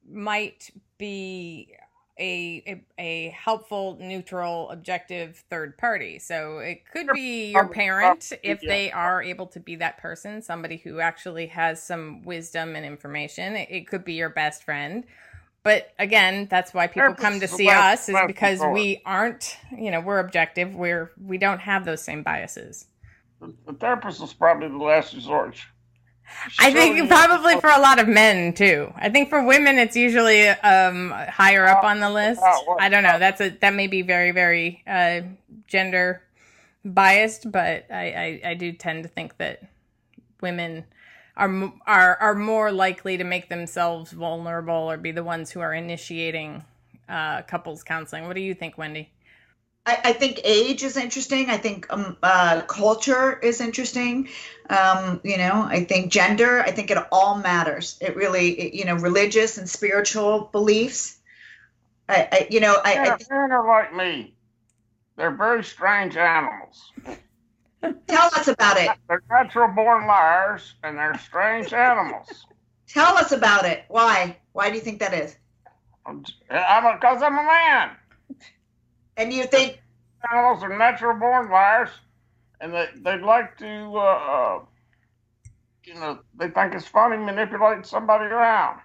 might be a, a a helpful, neutral, objective third party. So it could be your parent if they are able to be that person, somebody who actually has some wisdom and information. It, it could be your best friend. But again, that's why people come to see us is because we aren't, you know, we're objective. We're we don't have those same biases. The, the therapist is probably the last resort. I think probably for a lot of men too. I think for women it's usually um higher up on the list. I don't know. That's a that may be very very uh gender biased, but I, I, I do tend to think that women are are are more likely to make themselves vulnerable or be the ones who are initiating uh, couples counseling. What do you think, Wendy? I, I think age is interesting. I think um, uh, culture is interesting. Um, you know, I think gender. I think it all matters. It really, it, you know, religious and spiritual beliefs. I, I you know, I, Yeah, I men are like me. They're very strange animals. Tell us about it. They're natural born liars and they're strange animals. Tell us about it. Why? Why do you think that is? I'm, because I'm a man. And you think Animals are natural born liars, and they they'd like to, uh, uh, you know, they think it's funny manipulating somebody around.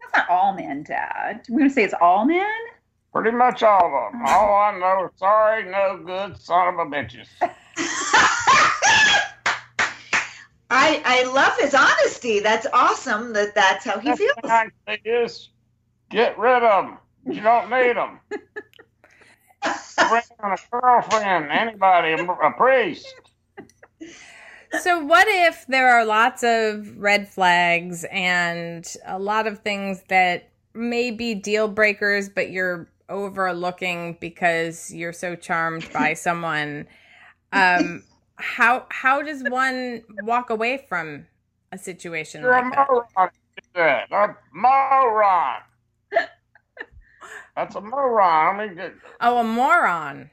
That's not all men, Dad. We're gonna say it's all men. Pretty much all of them. Mm. All I know is sorry, no good, son of a bitches. I I love his honesty. That's awesome. That that's how he That's feels. the nice thing is, get rid of them. You don't need them. Bring on a girlfriend, anybody, a, a priest. So, what if there are lots of red flags and a lot of things that may be deal breakers, but you're overlooking because you're so charmed by someone? Um, how how does one walk away from a situation You're like that? moron. you said. A moron. That's a moron. I mean, get, Oh, a moron.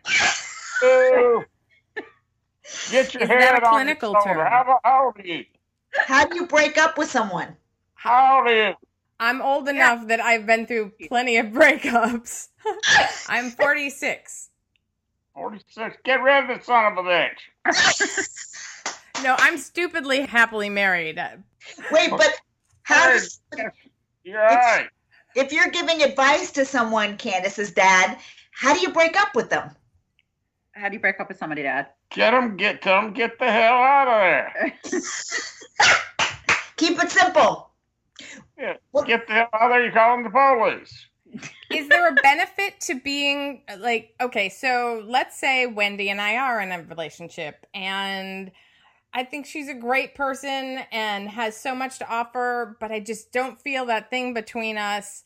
get your Is head that a on clinical your shoulder. term? How, how old you? How do you break up with someone? How do you? I'm old enough that I've been through plenty of breakups. I'm 46. 46. Get rid of the son of a bitch. No, I'm stupidly happily married. Wait, but how does You're right. if you're giving advice to someone, Candace's dad, how do you break up with them? How do you break up with somebody, Dad? Get them, get them, get the hell out of there. Keep it simple. Yeah, get the hell out of there. You call them the police. is there a benefit to being like okay so let's say wendy and i are in a relationship and i think she's a great person and has so much to offer but i just don't feel that thing between us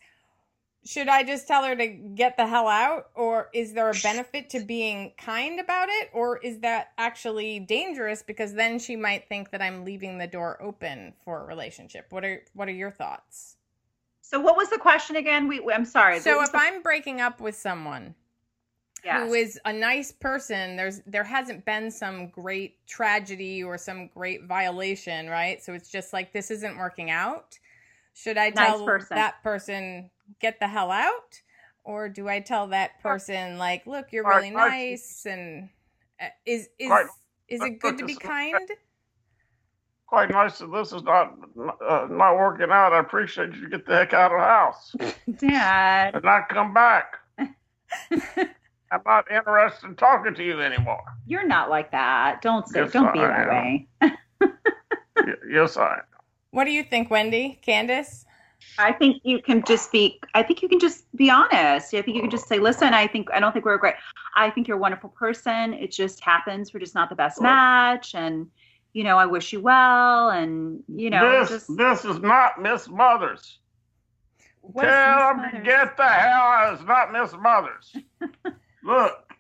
should i just tell her to get the hell out or is there a benefit to being kind about it or is that actually dangerous because then she might think that i'm leaving the door open for a relationship what are what are your thoughts So what was the question again? We, I'm sorry. so if the- i'm breaking up with someone Yes. who is a nice person there's there hasn't been some great tragedy or some great violation right so it's just like this isn't working out should i Nice tell person. that person get the hell out or do i tell that person like look you're Quite really nice. nice and uh, is is Quite- is it good to be kind Quite nice that this is not uh, not working out. I appreciate you get the heck out of the house Dad. and not come back. I'm not interested in talking to you anymore. You're not like that. Don't say. Yes, don't be I that way. Y- yes, I. am. what do you think wendy candace I think you can just be. I think you can just be honest. I think you can just say, "Listen, I think I don't think we're great. I think you're a wonderful person. It just happens. We're just not the best match, and you know, I wish you well, and you know, this just this is not Miss Mothers. what Tell Miss them Mothers? get the hell out. It's not Miss Mothers. Look,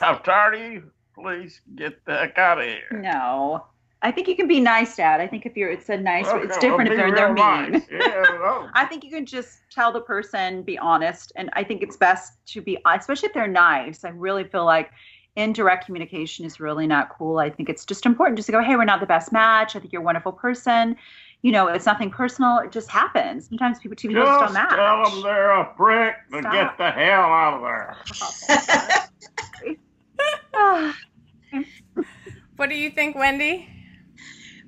I'm tired of you. Please get the heck out of here. No, I think you can be nice, Dad. I think if you're, it's a nice. Okay, it's different if they're they're mean. nice. Yeah, no. I think you can just tell the person, be honest, and I think it's best to be, especially if they're nice. I really feel like indirect communication is really not cool. I think it's just important just to go, hey, we're not the best match. I think you're a wonderful person. You know, it's nothing personal. It just happens. Sometimes people, two people just don't Just match. tell them they're a prick and get the hell out of there. Ah, what do you think wendy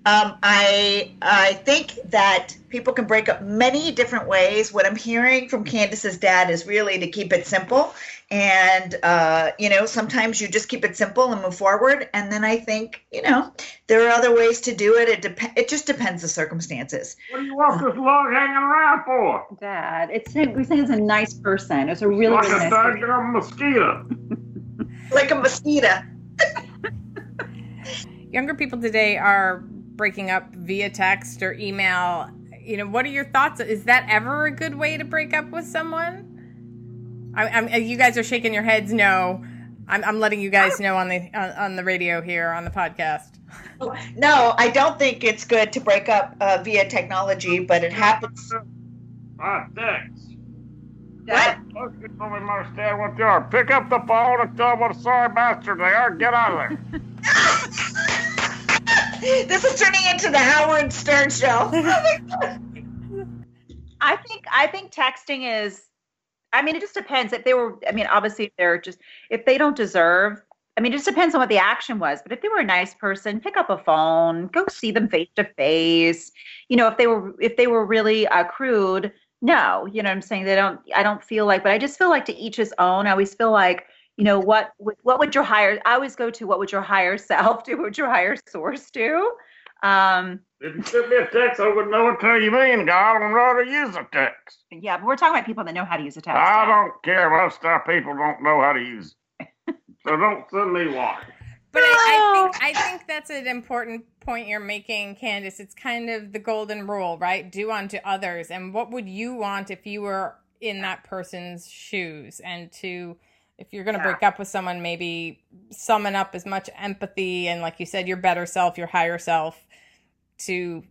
Um, I I think that people can break up many different ways. What I'm hearing from Candace's dad is really to keep it simple, and uh, you know sometimes you just keep it simple and move forward. And then I think you know there are other ways to do it. It dep- It just depends the circumstances. What do you want this log hanging around for? Dad, it's we're saying it's a nice person. It's a really, like really a nice person. mosquito. Like a mosquito. younger people today are breaking up via text or email. You know, what are your thoughts? Is that ever a good way to break up with someone? I, I'm, you guys are shaking your heads. No, I'm, I'm letting you guys know on the on, on the radio here on the podcast. No, I don't think it's good to break up uh, via technology, but it happens. Ah, thanks. What? Most people don't understand what they are. Pick up the phone and tell them what a sorry bastard they are. Get out of there. this is turning into the Howard Stern show. I think I think texting is I mean it just depends. If they were I mean obviously if they're just if they don't deserve I mean it just depends on what the action was but if they were a nice person pick up a phone go see them face to face. You know if they were if they were really uh, crude no you know what I'm saying? They don't I don't feel like but I just feel like to each his own. I always feel like you know what what would your higher I always go to what would your higher self do what would your higher source do um If you sent me a text, I wouldn't know what the hell you mean. God, I don't know how to use a text. yeah but we're talking about people that know how to use a text I now. don't care. Most of our people don't know how to use it. So don't send me one. But I, I think I think that's an important point you're making, Candace. It's kind of the golden rule, right? Do unto others. And what would you want if you were in that person's shoes? And to if you're gonna Yeah. break up with someone, maybe summon up as much empathy and like you said, your better self, your higher self to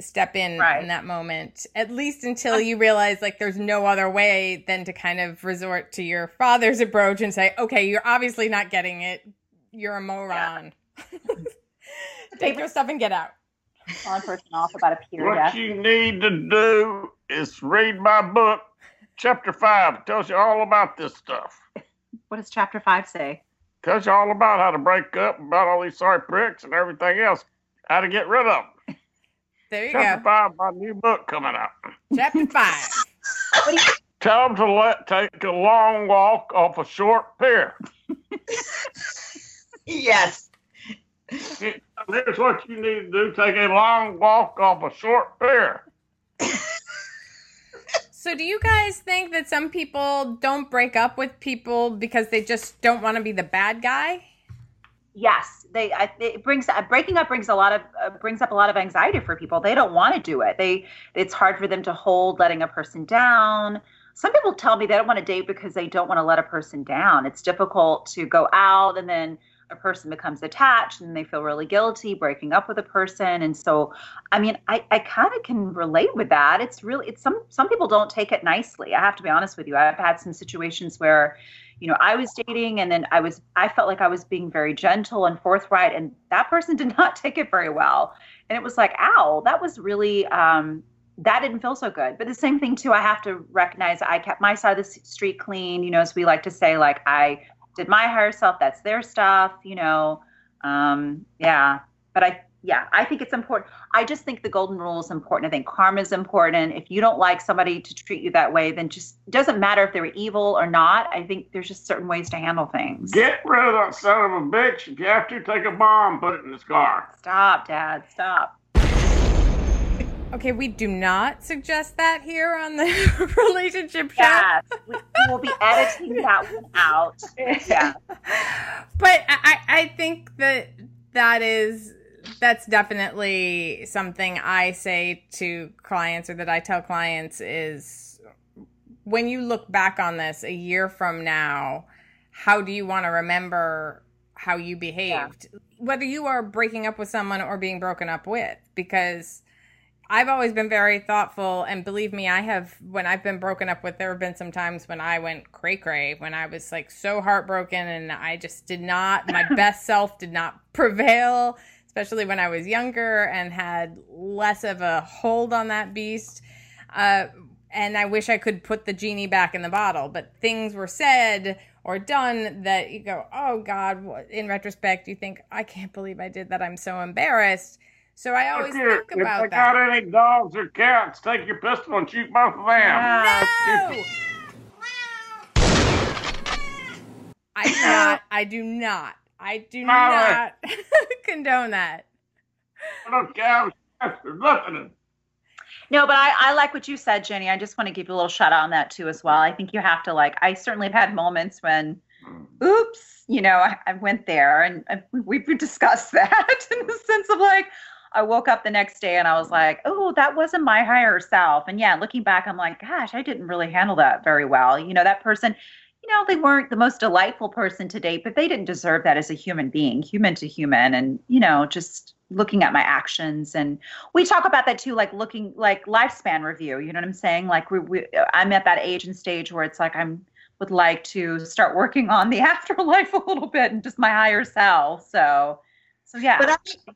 step in Right. in that moment. At least until you realize like there's no other way than to kind of resort to your father's approach and say, Okay, you're obviously not getting it. You're a moron. Take your stuff and get out. telling a person off about a peer What you need to do is read my book, chapter five. It tells you all about this stuff. What does chapter five say? tells you all about how to break up, about all these sorry pricks and everything else, how to get rid of them. There you go. Chapter five, my new book coming out. Chapter five. Tell them to let take a long walk off a short pier. yes. Here's what you need to do: take a long walk off a short pier. So, do you guys think that some people don't break up with people because they just don't want to be the bad guy? Yes, they. I, it brings uh, breaking up brings a lot of uh, brings up a lot of anxiety for people. They don't want to do it. They. It's hard for them to hold letting a person down. Some people tell me they don't want to date because they don't want to let a person down. It's difficult to go out and then a person becomes attached and they feel really guilty breaking up with a person. And so, I mean, I, I kind of can relate with that. It's really, it's some, some people don't take it nicely. I have to be honest with you. I've had some situations where, you know, I was dating and then I was, I felt like I was being very gentle and forthright and that person did not take it very well. And it was like, ow, that was really, um, that didn't feel so good. But the same thing too, I have to recognize I kept my side of the street clean. You know, as we like to say, like I did my higher self. That's their stuff. You know, um, yeah. But I, yeah, I think it's important. I just think the golden rule is important. I think karma is important. If you don't like somebody to treat you that way, then just it doesn't matter if they were evil or not. I think there's just certain ways to handle things. Get rid of that son of a bitch. If you have to, take a bomb, put it in his car. Stop, Dad. Stop. Okay, we do not suggest that here on the relationship show. Yes, we, will be editing that one out. Yeah. But I, I I think that that is that's definitely something I say to clients or that I tell clients is when you look back on this a year from now, how do you want to remember how you behaved? Whether you are breaking up with someone or being broken up with, because I've always been very thoughtful, and believe me, I have. When I've been broken up with, there have been some times when I went cray cray, when I was like so heartbroken, and I just did not. My best self did not prevail, especially when I was younger and had less of a hold on that beast. Uh, and I wish I could put the genie back in the bottle, but things were said or done that you go, oh God, in retrospect, you think, I can't believe I did that. I'm so embarrassed. So I always Look here, think if they about got any dogs or cats, take your pistol and shoot both of them. No! I do not. I do not. I do not condone that. Look out, there's nothing in No, but I, I like what you said, Jenni. I just want to give you a little shout out on that too as well. I think you have to like I certainly have had moments when, mm. oops, you know, I, I went there and, and we've discussed that in the sense of like, I woke up the next day and I was like, oh, that wasn't my higher self. And yeah, looking back, I'm like, gosh, I didn't really handle that very well. You know, that person, you know, they weren't the most delightful person to date, but they didn't deserve that as a human being, human to human. And, you know, just looking at my actions. And we talk about that too, like looking like lifespan review. You know what I'm saying? Like we, we I'm at that age and stage where it's like I'm would like to start working on the afterlife a little bit and just my higher self. So so yeah. But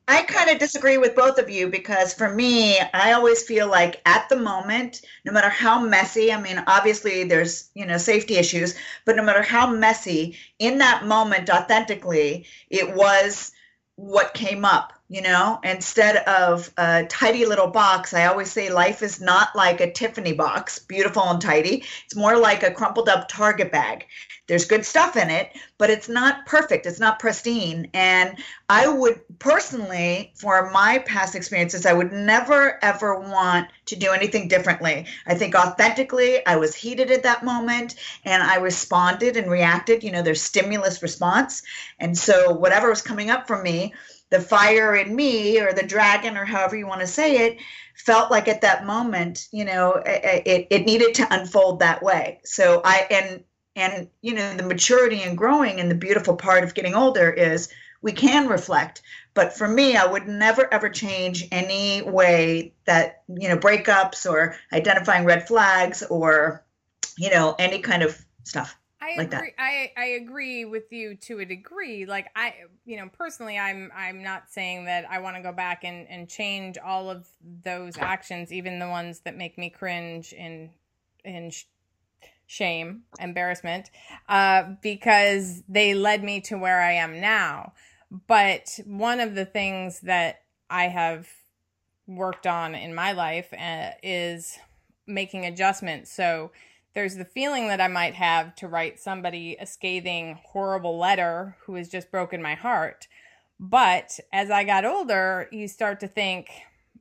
I, I kind of disagree with both of you because for me, I always feel like at the moment, no matter how messy, I mean, obviously there's, you know, safety issues, but no matter how messy, in that moment, authentically, it was what came up you know instead of a tidy little box i always say life is not like a tiffany box beautiful and tidy. It's more like a crumpled up target bag. There's good stuff in it but it's not perfect. It's not pristine. And i would personally for my past experiences i would never ever want to do anything differently. I think authentically i was heated at that moment and i responded and reacted. You know there's stimulus response. And so whatever was coming up from me the fire in me or the dragon or however you want to say it felt like at that moment you know it, it needed to unfold that way. So i and and you know the maturity and growing and the beautiful part of getting older is we can reflect. But for me i would never ever change any way that you know breakups or identifying red flags or you know any kind of stuff I like agree. I, I agree with you to a degree. Like I, you know, personally, I'm I'm not saying that I want to go back and and change all of those actions, even the ones that make me cringe and and sh- shame, embarrassment, uh, because they led me to where I am now. But one of the things that I have worked on in my life uh, is making adjustments. So there's the feeling that I might have to write somebody a scathing, horrible letter who has just broken my heart. But as I got older, you start to think,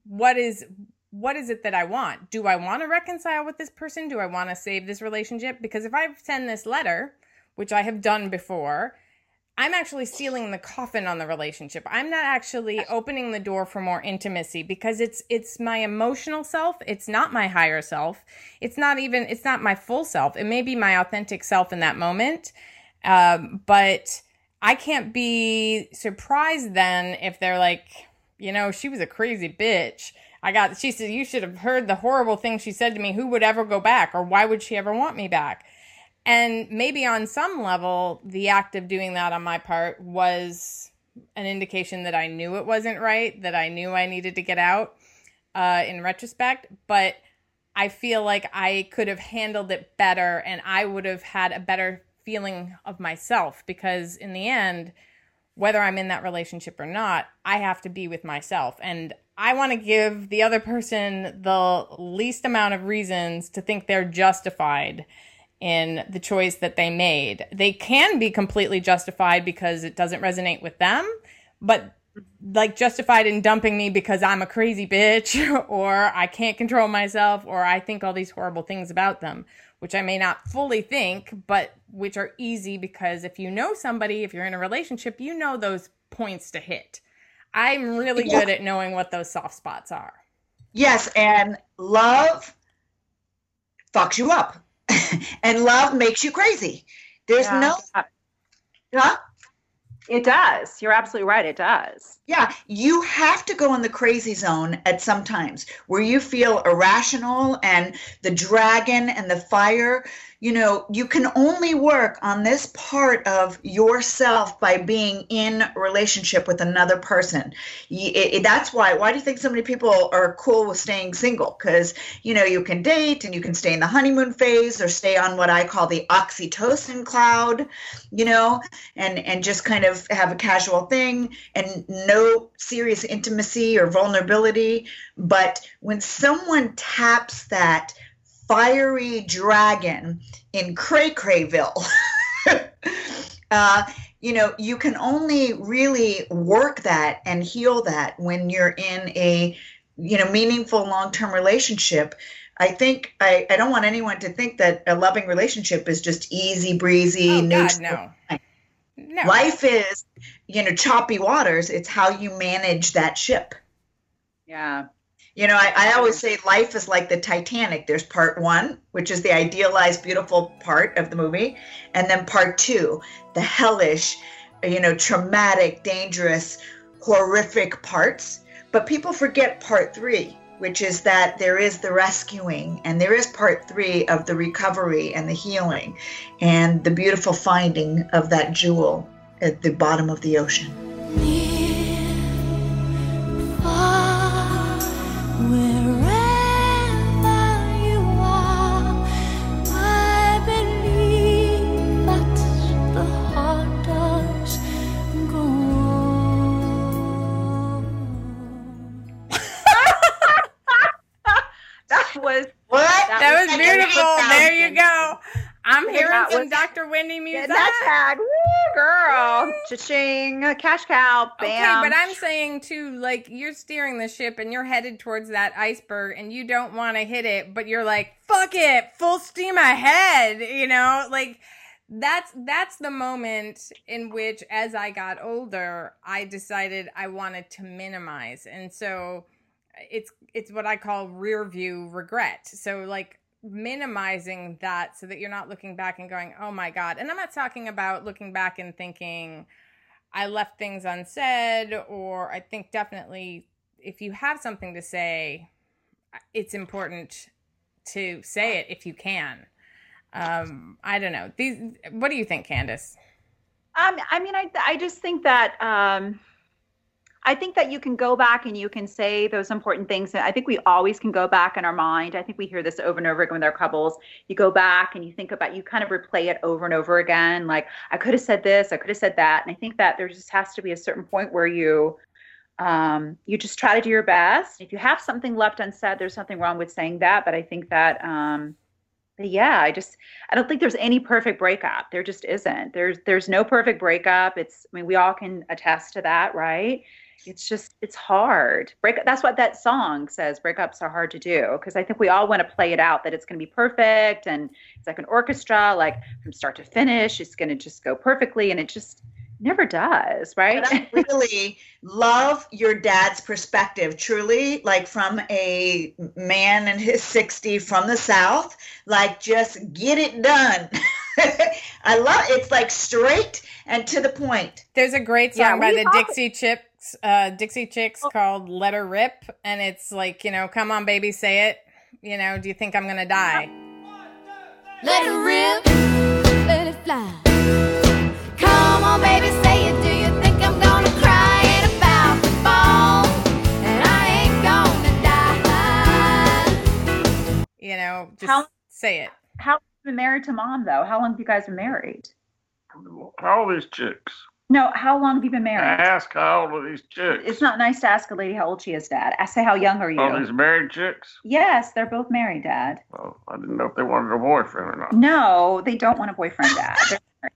what is what is it that I want? Do I want to reconcile with this person? Do I want to save this relationship? Because if I send this letter, which I have done before, I'm actually sealing the coffin on the relationship. I'm not actually opening the door for more intimacy because it's it's my emotional self. It's not my higher self. It's not even it's not my full self. It may be my authentic self in that moment, um, but I can't be surprised then if they're like, you know, she was a crazy bitch. I got. She said you should have heard the horrible things she said to me. Who would ever go back, or why would she ever want me back? And maybe on some level, the act of doing that on my part was an indication that I knew it wasn't right, that I knew I needed to get out uh, in retrospect. But I feel like I could have handled it better and I would have had a better feeling of myself because, in the end, whether I'm in that relationship or not, I have to be with myself. And I want to give the other person the least amount of reasons to think they're justified in the choice that they made. They can be completely justified because it doesn't resonate with them, but like justified in dumping me because I'm a crazy bitch or I can't control myself or I think all these horrible things about them, which I may not fully think, but which are easy because if you know somebody, if you're in a relationship, you know those points to hit. I'm really good at knowing what those soft spots are. Yes, and love fucks you up. and love makes you crazy. There's Yeah. no, huh? It does. You're absolutely right. It does. Yeah, you have to go in the crazy zone at some times where you feel irrational and the dragon and the fire. You know, you can only work on this part of yourself by being in relationship with another person. It- it- that's why. Why do you think so many people are cool with staying single? Because you know you can date and you can stay in the honeymoon phase or stay on what I call the oxytocin cloud. You know, and and just kind of have a casual thing and no serious intimacy or vulnerability. But when someone taps that fiery dragon in Cray Crayville, uh, you know, you can only really work that and heal that when you're in a you know meaningful long-term relationship I think I, I don't want anyone to think that a loving relationship is just easy breezy. Oh, God, no. No. Life is, you know, choppy waters. It's how you manage that ship. Yeah. You know, I, I always say life is like the Titanic. There's part one, which is the idealized, beautiful part of the movie, and then part two, the hellish, you know, traumatic, dangerous, horrific parts. But people forget part three, which is that there is the rescuing, and there is part three of the recovery and the healing, and the beautiful finding of that jewel at the bottom of the ocean. Some Dr. Wendy music. that ah! tag. Woo, girl. Cha-ching. Cash cow. Bam. Okay, but I'm saying too, like you're steering the ship and you're headed towards that iceberg and you don't want to hit it, but you're like, fuck it, full steam ahead, you know? Like that's that's the moment in which as I got older, I decided I wanted to minimize. And so it's it's what I call rear view regret. So like minimizing that so that you're not looking back and going, "Oh my god." And I'm not talking about looking back and thinking I left things unsaid, or I think definitely if you have something to say, it's important to say it if you can. Um, I don't know. These, what do you think, Candace? Um, I mean, I I just think that um, I think that you can go back and you can say those important things. And I think we always can go back in our mind. I think we hear this over and over again with our couples. You go back and you think about, you kind of replay it over and over again. Like, I could have said this, I could have said that. And I think that there just has to be a certain point where you, um, you just try to do your best. If you have something left unsaid, there's nothing wrong with saying that. But I think that, um, yeah, I just I don't think there's any perfect breakup. There just isn't. There's there's no perfect breakup. It's I mean we all can attest to that, right? It's just it's hard. Break that's what that song says. Breakups are hard to do because I think we all want to play it out that it's going to be perfect and it's like an orchestra, like from start to finish, it's going to just go perfectly, and it just never does, right? But I really love your dad's perspective, truly, like from a man in his 60 from the South, like just get it done. I love it's like straight and to the point. There's a great Yeah, song by the talk- Dixie Chicks, uh, Dixie Chicks called "Let Her Rip," and it's like, you know, come on, baby, say it. You know, do you think I'm gonna die? Let it rip, let it fly. Come on, baby, say it. Do you think I'm gonna cry? Ain't about to fall, and I ain't gonna die. You know, just How- say it. How long have you been married to mom though? How long have you guys been married? How old these chicks? No, how long have you been I married? ask how old are these chicks? It's not nice to ask a lady how old she is, Dad. I say, how young are you? Oh, these married chicks? Yes, they're both married, Dad. Well, I didn't know if they wanted a boyfriend or not. No, they don't want a boyfriend, Dad. They're married.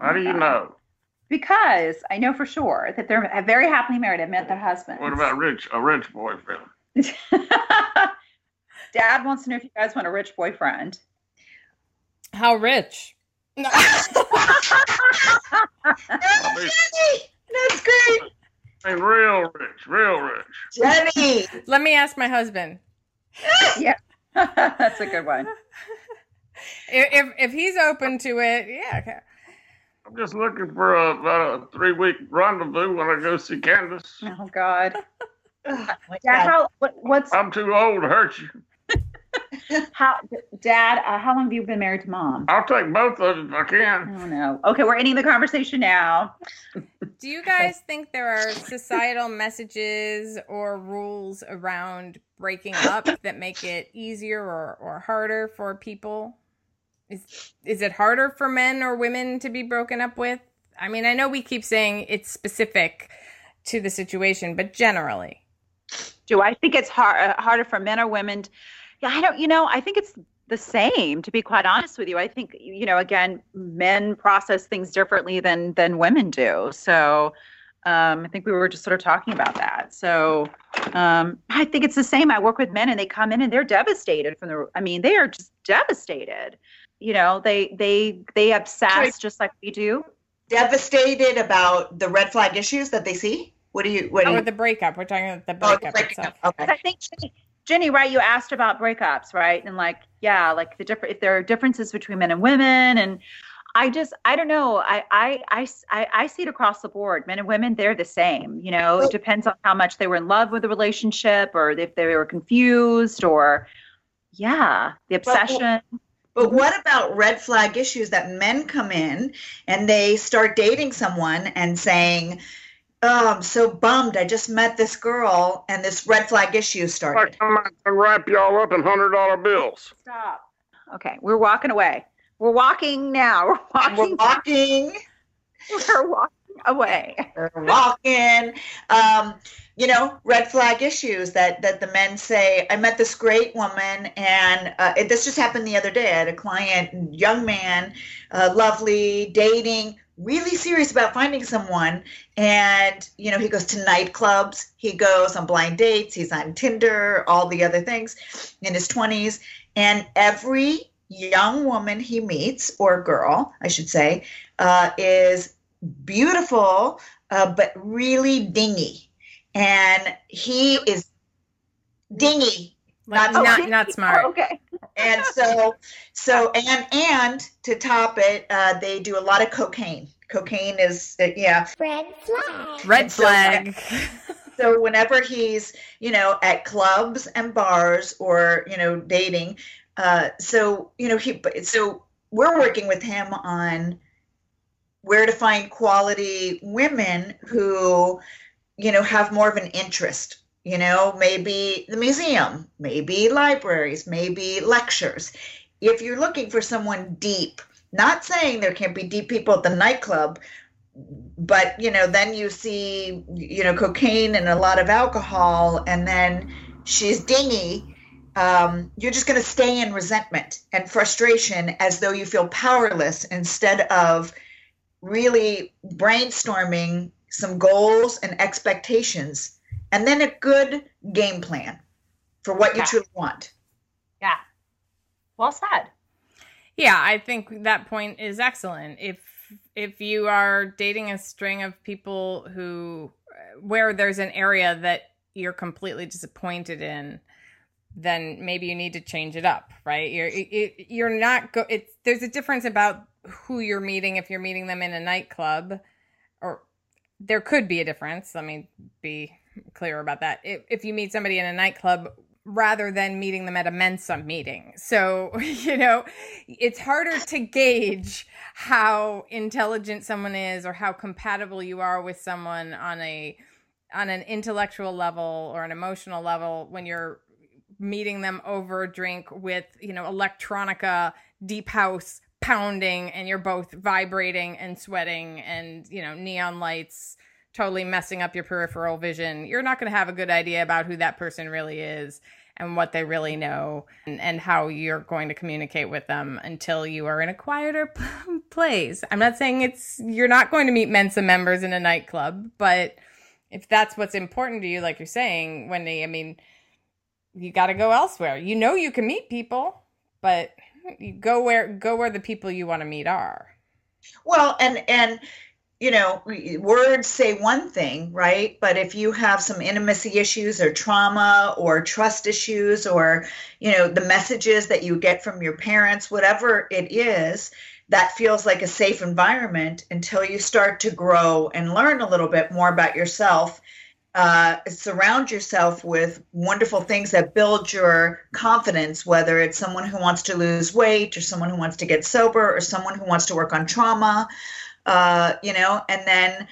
How do you know? Because I know for sure that they're very happily married. I've met their husbands. What about rich? A rich boyfriend? Dad wants to know if you guys want a rich boyfriend. How rich? No. I mean, Jenni, that's great. I mean, real rich, real rich. Jenni, Let me ask my husband. Yeah. That's a good one. If, if if he's open to it, yeah. okay. I'm just looking for a, about a three week rendezvous when I go see Candace. Oh God, Dad, how what, what's I'm too old to hurt you. how Dad? Uh, how long have you been married to Mom? I'll take both of them if I can. Oh no. Okay, we're ending the conversation now. Do you guys think there are societal messages or rules around breaking up that make it easier or, or harder for people? Is is it harder for men or women to be broken up with? I mean, I know we keep saying it's specific to the situation, but generally. Do I think it's hard, uh, harder for men or women? t- Yeah, I don't. You know, I think it's the same. To be quite honest with you, I think you know, again, men process things differently than than women do. So, Um, I think we were just sort of talking about that. So um, I think it's the same. I work with men and they come in and they're devastated from the. I mean, they are just devastated. You know, they they they obsess Right. just like we do. Devastated about the red flag issues that they see. What do you? What do Or you? the breakup. We're talking about the oh, breakup itself. Okay. I think Jenni, right? You asked about breakups, right? And like, yeah, like the different if there are differences between men and women, and I just I don't know. I I I I, see it across the board. Men and women, they're the same. You know, it depends on how much they were in love with the relationship, or if they were confused, or yeah, the obsession. But mm-hmm. what about red flag issues that men come in and they start dating someone and saying, "Oh, I'm so bummed. I just met this girl and this red flag issue started. I started." come out and wrap y'all up in hundred dollar bills. Stop. Okay, we're walking away. We're walking now. We're And we're walking. walking. We're walking away. Walking. Um, you know, red flag issues that that the men say. I met this great woman, and uh, it, this just happened the other day. I had a client, young man, uh, lovely, dating, really serious about finding someone, and you know, he goes to nightclubs, he goes on blind dates, he's on Tinder, all the other things, in his twenties, and every young woman he meets or girl, I should say, uh, is beautiful, uh, but really dingy. And he is dingy. Like, Not- not, Oh, not smart. Okay. And so, so, and, and to top it, uh, they do a lot of cocaine. Cocaine is, uh, yeah. Red So- flag. So whenever he's, you know, at clubs and bars or, you know, dating, uh, so, you know, he, but- so we're working with him on where to find quality women who, you know, have more of an interest. You know, maybe the museum, maybe libraries, maybe lectures. If you're looking for someone deep, not saying there can't be deep people at the nightclub, but you know, then you see, you know, cocaine and a lot of alcohol, and then she's dingy. Um, you're just going to stay in resentment and frustration as though you feel powerless instead of really brainstorming some goals and expectations and then a good game plan for what you Yeah. truly want. Yeah. Well said. Yeah, I think that point is excellent. If if you are dating a string of people who where there's an area that you're completely disappointed in, then maybe you need to change it up, right? You're it, you're not go. It's there's a difference about who you're meeting if you're meeting them in a nightclub, or there could be a difference. Let me be clear about that. If, if you meet somebody in a nightclub rather than meeting them at a Mensa meeting. So, you know, it's harder to gauge how intelligent someone is or how compatible you are with someone on a on an intellectual level or an emotional level when you're meeting them over a drink with, you know, electronica, deep house pounding and you're both vibrating and sweating and, you know, neon lights totally messing up your peripheral vision. You're not going to have a good idea about who that person really is and what they really know and, and how you're going to communicate with them until you are in a quieter place. I'm not saying it's you're not going to meet Mensa members in a nightclub, but if that's what's important to you, like you're saying, Wendy, I mean, you got to go elsewhere. You know you can meet people, but go where go where the people you want to meet are. Well, and and you know, words say one thing, right? But if you have some intimacy issues or trauma or trust issues or, you know, the messages that you get from your parents, whatever it is, that feels like a safe environment until you start to grow and learn a little bit more about yourself. Uh, surround yourself with wonderful things that build your confidence, whether it's someone who wants to lose weight or someone who wants to get sober or someone who wants to work on trauma uh, you know, and then,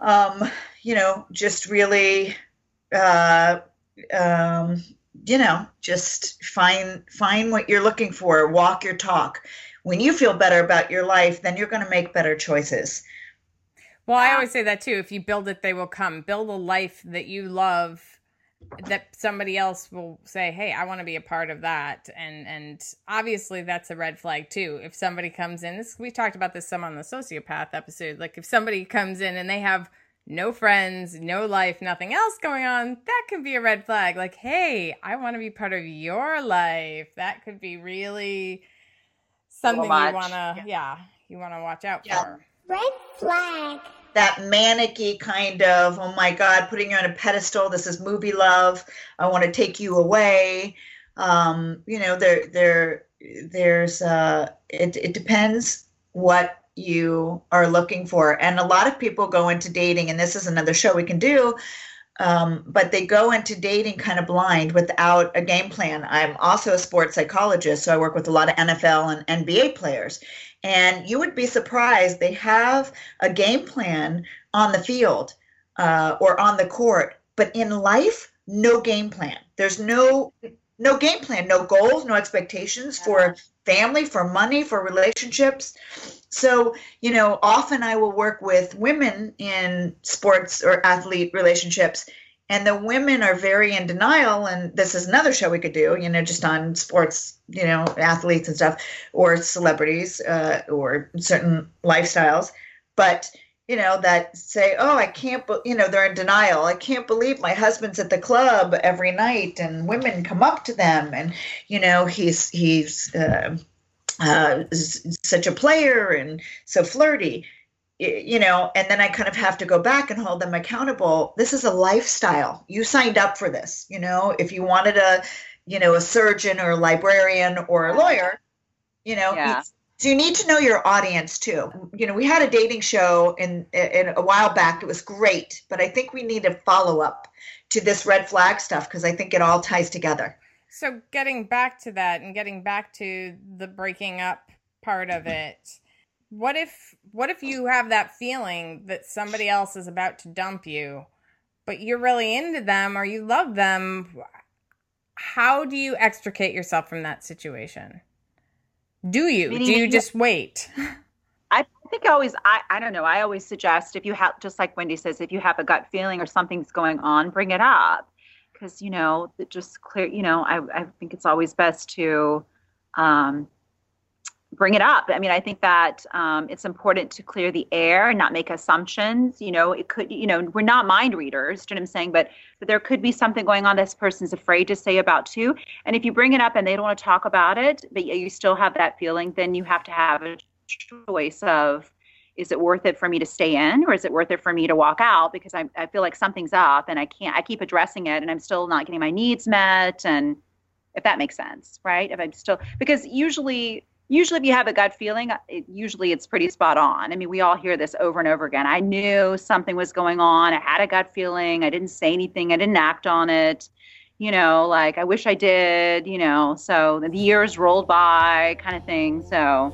um, you know, just really, uh, um, you know, just find find what you're looking for, walk your talk. When you feel better about your life, then you're going to make better choices. Well, I uh, always say that too. If you build it, they will come. Build a life that you love that somebody else will say, "Hey, I want to be a part of that." And and obviously that's a red flag too. If somebody comes in, this we talked about this some on the sociopath episode. Like if somebody comes in and they have no friends, no life, nothing else going on, that can be a red flag. Like, hey, I want to be part of your life. That could be really something you want to, yeah. you want to watch out Yeah. for. Red flag. that manic kind of oh my god putting you on a pedestal. This is movie love. I want to take you away. Um you know there there there's uh it, it depends what you are looking for. And a lot of people go into dating and this is another show we can do um, but they go into dating kind of blind without a game plan. I'm also a sports psychologist so i work with a lot of nfl and nba players. And you would be surprised they have a game plan on the field uh, or on the court but in life no game plan. There's no no game plan no goals no expectations for family for money for relationships so you know often i will work with women in sports or athlete relationships and the women are very in denial and this is another show we could do you know just on sports you know athletes and stuff or celebrities uh, or certain lifestyles. But you know that say oh i can't you know they're in denial. I can't believe my husband's at the club every night and women come up to them and you know he's he's uh, uh, such a player and so flirty you know and then i kind of have to go back and hold them accountable. This is a lifestyle. You signed up for this you know? If you wanted a you know a surgeon or a librarian or a lawyer you know Yeah. so you need to know your audience too? You know we had a dating show in in a while back. It was great but i think we need a follow-up to this red flag stuff because i think it all ties together So getting back to that and getting back to the breaking up part of it. What if what if you have that feeling that somebody else is about to dump you, but you're really into them or you love them? How do you extricate yourself from that situation? Do you? Do you just wait? I think always, I, I don't know. I always suggest if you have, just like Wendy says, if you have a gut feeling or something's going on, bring it up. Because, you know, just clear, you know, I, I think it's always best to um, bring it up. I mean, I think that um, it's important to clear the air and not make assumptions. You know, it could, you know, we're not mind readers, do you know what I'm saying? But, but there could be something going on this person's afraid to say about too. And if you bring it up and they don't want to talk about it, but you still have that feeling, then you have to have a choice of is it worth it for me to stay in or is it worth it for me to walk out? Because I, I feel like something's up and I can't I keep addressing it and I'm still not getting my needs met and if that makes sense right? If I'm still because usually usually if you have a gut feeling it, usually it's pretty spot on. I mean we all hear this over and over again. I knew something was going on. I had a gut feeling. I didn't say anything. I didn't act on it. You know like I wish I did you know so the years rolled by kind of thing. So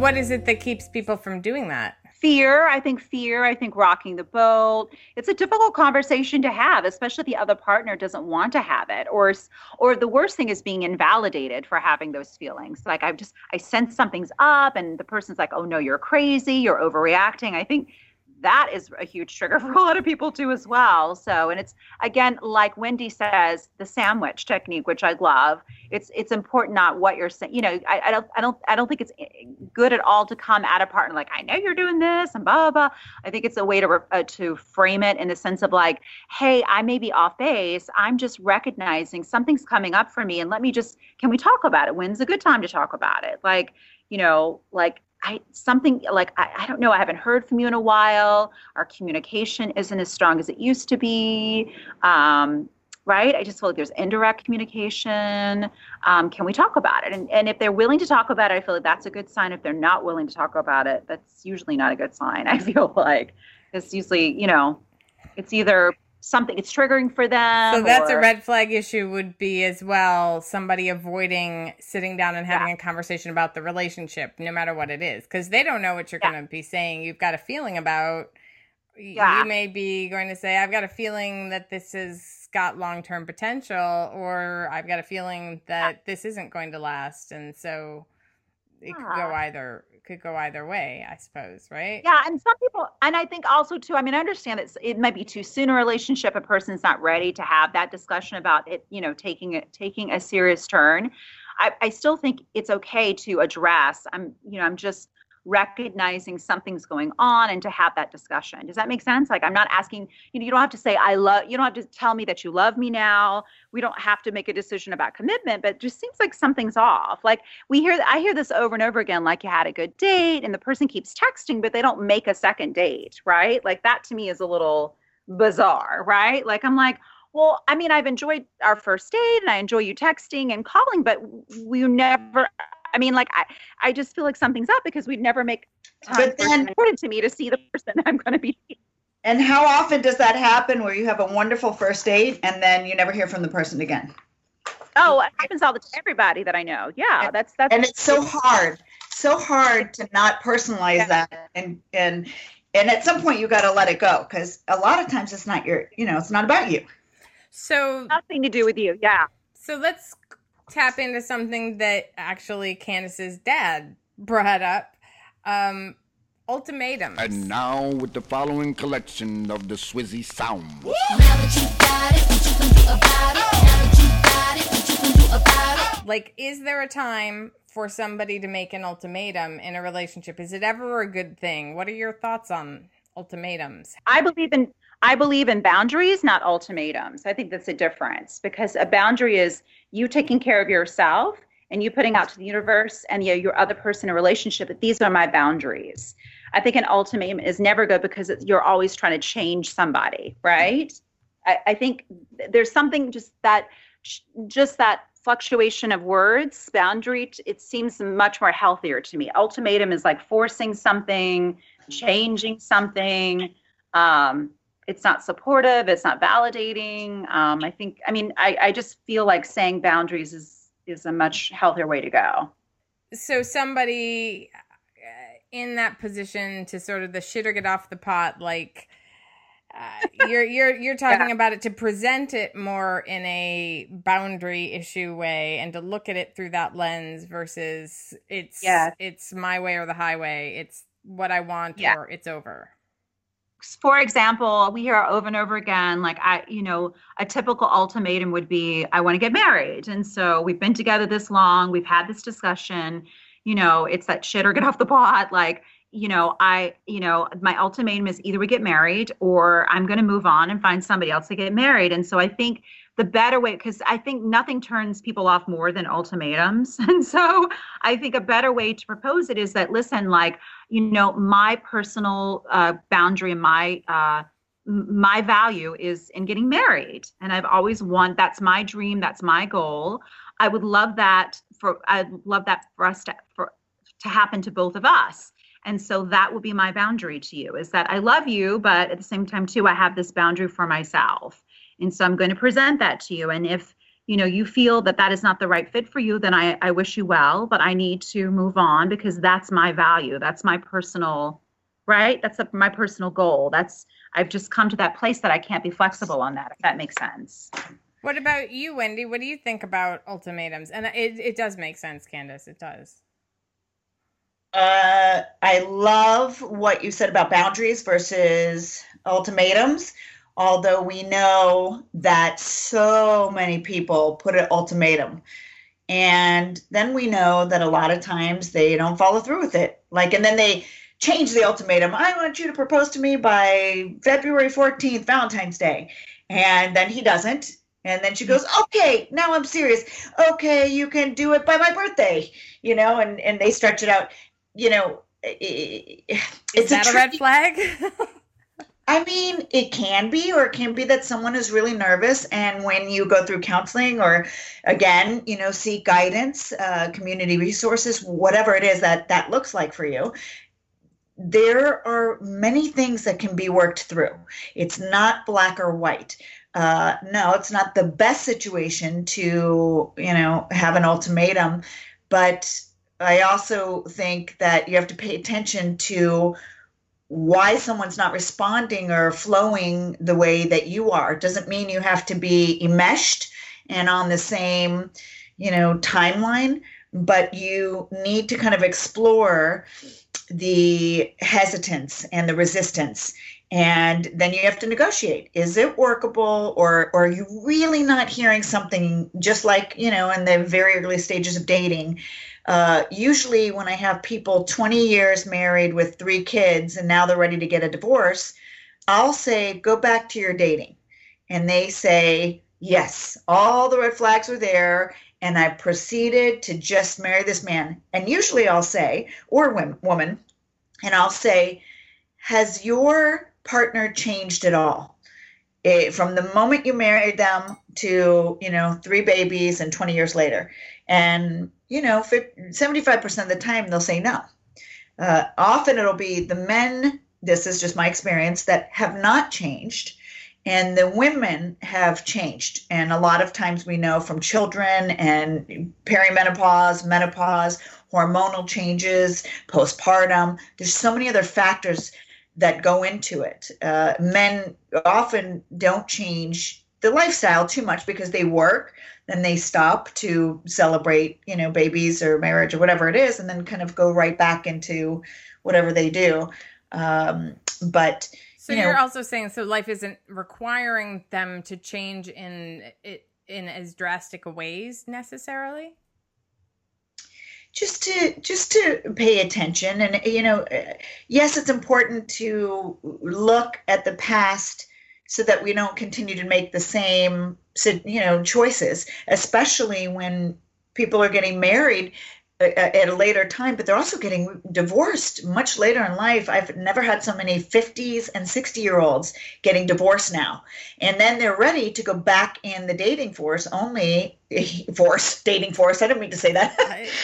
what is it that keeps people from doing that? fear i think fear i think rocking the boat. It's a difficult conversation to have especially if the other partner doesn't want to have it. Or or the worst thing is being invalidated for having those feelings. Like i just i sense something's up and the person's like oh no you're crazy. You're overreacting. I think that is a huge trigger for a lot of people too as well. So and it's again like wendy says the sandwich technique which i love. It's it's important not what you're saying you know I, I don't i don't i don't think it's good at all to come at a partner like i know you're doing this and blah blah, blah. i think it's a way to uh, to frame it in the sense of like hey i may be off base. I'm just recognizing something's coming up for me and let me just can we talk about it? When's a good time to talk about it? Like you know like I something like I, I don't know. I haven't heard from you in a while. Our communication isn't as strong as it used to be. Um, right? I just feel like there's indirect communication. Um, can we talk about it? And and if they're willing to talk about it, I feel like that's a good sign. If they're not willing to talk about it, that's usually not a good sign. I feel like it's usually you know, it's either something it's triggering for them. So that's a red flag issue would be as well somebody avoiding sitting down and having a conversation about the relationship no matter what it is because they don't know what you're Yeah. going to be saying you've got a feeling about Yeah. you may be going to say, I've got a feeling that this has got long term potential, or I've got a feeling that this isn't going to last. And so it could go either could go either way, I suppose, right? Yeah, and some people, and I think also too. I mean, I understand that it might be too soon a relationship. A person's not ready to have that discussion about it. You know, taking it taking a serious turn. I, I still think it's okay to address. I'm, you know, I'm just recognizing something's going on and to have that discussion. Does that make sense? Like I'm not asking, you know, you don't have to say I love, you don't have to tell me that you love me now. We don't have to make a decision about commitment, but just seems like something's off. Like we hear I hear this over and over again like you had a good date and the person keeps texting but they don't make a second date, right? Like that to me is a little bizarre, right? Like I'm like, well, I mean, I've enjoyed our first date and I enjoy you texting and calling, but we never I mean, like I, I just feel like something's up because we'd never make time But then- it's important to me to see the person I'm going to be. And how often does that happen where you have a wonderful first date and then you never hear from the person again? Oh, it happens all the time. Everybody that I know. Yeah, that's that's. And it's so hard, so hard to not personalize that and and and at some point you got to let it go because a lot of times it's not your, you know, it's not about you. So nothing to do with you. Yeah. So let's tap into something that actually Candace's dad brought up. Um, ultimatums. And now with the following collection of the Swizzy sound. Like, is there a time for somebody to make an ultimatum in a relationship? Is it ever a good thing? What are your thoughts on ultimatums? I believe in I believe in boundaries, not ultimatums. I think that's a difference because a boundary is you taking care of yourself and you putting out to the universe and you know, your other person in relationship that these are my boundaries. I think an ultimatum is never good because you're always trying to change somebody, right? I, I think there's something just that just that fluctuation of words boundary it seems much more healthier to me ultimatum is like forcing something changing something um, it's not supportive it's not validating um, i think i mean I, I just feel like saying boundaries is is a much healthier way to go So, somebody uh, in that position to sort of the shit or get off the pot, like, uh, you're you're you're talking Yeah. about it to present it more in a boundary issue way and to look at it through that lens versus it's Yeah. it's my way or the highway it's what I want Yeah. or it's over. For example, we hear over and over again, like I, you know, a typical ultimatum would be, I want to get married. And so we've been together this long, we've had this discussion, you know, it's that shit or get off the pot. Like, you know, I, you know, my ultimatum is either we get married or I'm going to move on and find somebody else to get married. And so I think the better way, because I think nothing turns people off more than ultimatums. And so I think a better way to propose it is that, listen, like, you know my personal uh, boundary my uh, my value is in getting married. And i've always want that's my dream that's my goal. I would love that for i'd love that for us to for to happen to both of us. And so that would be my boundary to you is that i love you but at the same time too i have this boundary for myself and so i'm going to present that to you and if you know you feel that that is not the right fit for you then i, I wish you well but i need to move on because that's my value that's my personal right that's a, my personal goal that's i've just come to that place that i can't be flexible on that if that makes sense What about you, Wendy? What do you think about ultimatums? And it it does make sense, Candace. It does. Uh, I love what you said about boundaries versus ultimatums. Although we know that so many people put an ultimatum, and then we know that a lot of times they don't follow through with it. Like, and then they change the ultimatum. I want you to propose to me by February 14th, Valentine's Day. And then he doesn't. And then she goes, okay, now I'm serious. Okay, you can do it by my birthday, you know, and, and they stretch it out. You know, i- i- Is that a, red flag? I mean, it can be, or it can be that someone is really nervous. And when you go through counseling, or again, you know, seek guidance, uh, community resources, whatever it is that that looks like for you, there are many things that can be worked through. It's not black or white. Uh, no, it's not the best situation to, you know, have an ultimatum, but I also think that you have to pay attention to why someone's not responding or flowing the way that you are. Doesn't mean you have to be enmeshed and on the same you know timeline but you need to kind of explore the hesitance and the resistance. And then you have to negotiate. Is it workable? Or, or are you really not hearing something just like you know in the very early stages of dating uh, usually when i have people 20 years married with three kids and now they're ready to get a divorce i'll say go back to your dating. And they say yes. All the red flags are there and i proceeded to just marry this man. And usually i'll say or woman and i'll say has your partner changed at all? It, from the moment you married them to you know three babies and 20 years later. And you know 75% of the time they'll say no uh, often it'll be the men this is just my experience that have not changed and the women have changed and a lot of times we know from children and perimenopause menopause hormonal changes postpartum there's so many other factors that go into it. Uh, men often don't change the lifestyle too much because they work, then they stop to celebrate, you know, babies or marriage or whatever it is, and then kind of go right back into whatever they do. Um, but so you are also saying so life isn't requiring them to change in it in as drastic ways necessarily just to just to pay attention and you know yes it's important to look at the past so that we don't continue to make the same you know choices especially when people are getting married uh, uh, at a later time, but they're also getting divorced much later in life. I've never had so many 50s and 60 year olds getting divorced now. And then they're ready to go back in the dating force, only force, dating force. I didn't mean to say that.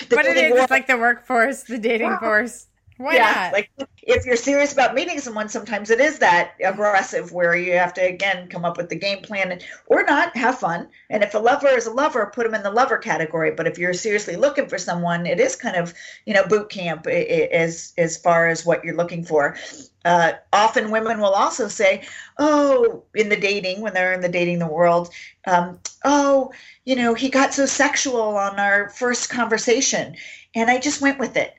but it is, it's like the workforce, the dating force. Why yeah, not? Like if you're serious about meeting someone, sometimes it is that aggressive where you have to again come up with the game plan and, or not have fun. And if a lover is a lover, put them in the lover category. But if you're seriously looking for someone, it is kind of you know boot camp as as far as what you're looking for. Uh, often women will also say, "Oh, in the dating when they're in the dating the world, um, oh, you know, he got so sexual on our first conversation, and I just went with it."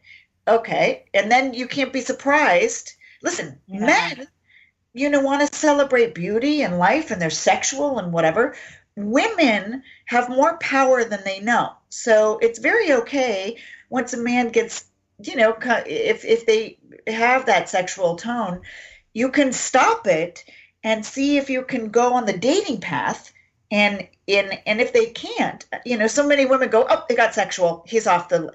Okay. And then you can't be surprised. Listen, yeah. men, you know, want to celebrate beauty and life and they're sexual and whatever. Women have more power than they know. So it's very okay once a man gets, you know, if, if they have that sexual tone, you can stop it and see if you can go on the dating path and in and if they can't you know so many women go oh they got sexual he's off the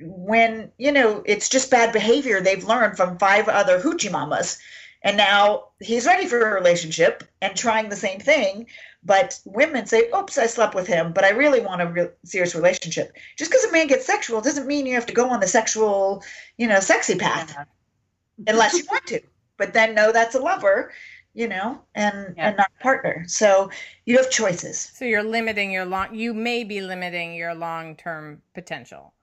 when you know it's just bad behavior they've learned from five other hoochie mamas. And now he's ready for a relationship and trying the same thing. But women say oops i slept with him but i really want a re- serious relationship. Just because a man gets sexual doesn't mean you have to go on the sexual you know sexy path unless you want to. But then no that's a lover you know and yeah. and not a partner. So you have choices. So you're limiting your long you may be limiting your long-term potential. yeah,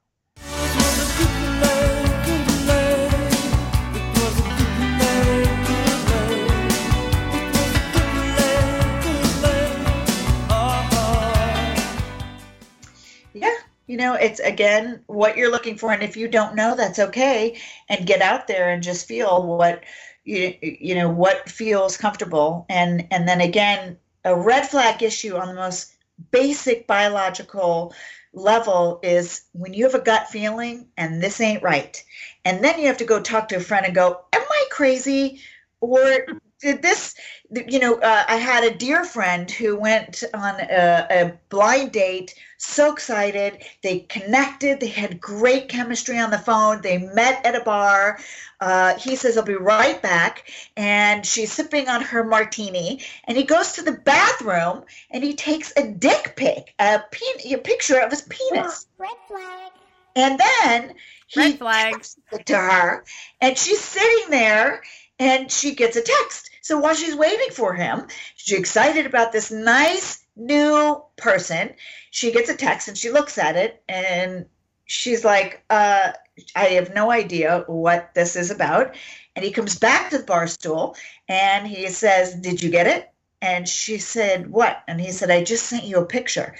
you know, it's again what you're looking for, and if you don't know, that's okay. And get out there and just feel what you you know what feels comfortable, and and then again, a red flag issue on the most basic biological level is when you have a gut feeling and this ain't right. And then you have to go talk to a friend and go, Am I crazy? Or this, you know, uh, I had a dear friend who went on a, a blind date, so excited. They connected, they had great chemistry on the phone, they met at a bar. Uh, he says, I'll be right back. And she's sipping on her martini. And he goes to the bathroom and he takes a dick pic, a, pe- a picture of his penis. Red flag. And then he Red flag. it to her. And she's sitting there and she gets a text. So while she's waiting for him, she's excited about this nice new person. She gets a text and she looks at it and she's like, uh, I have no idea what this is about. And he comes back to the bar stool and he says, Did you get it? And she said, What? And he said, I just sent you a picture.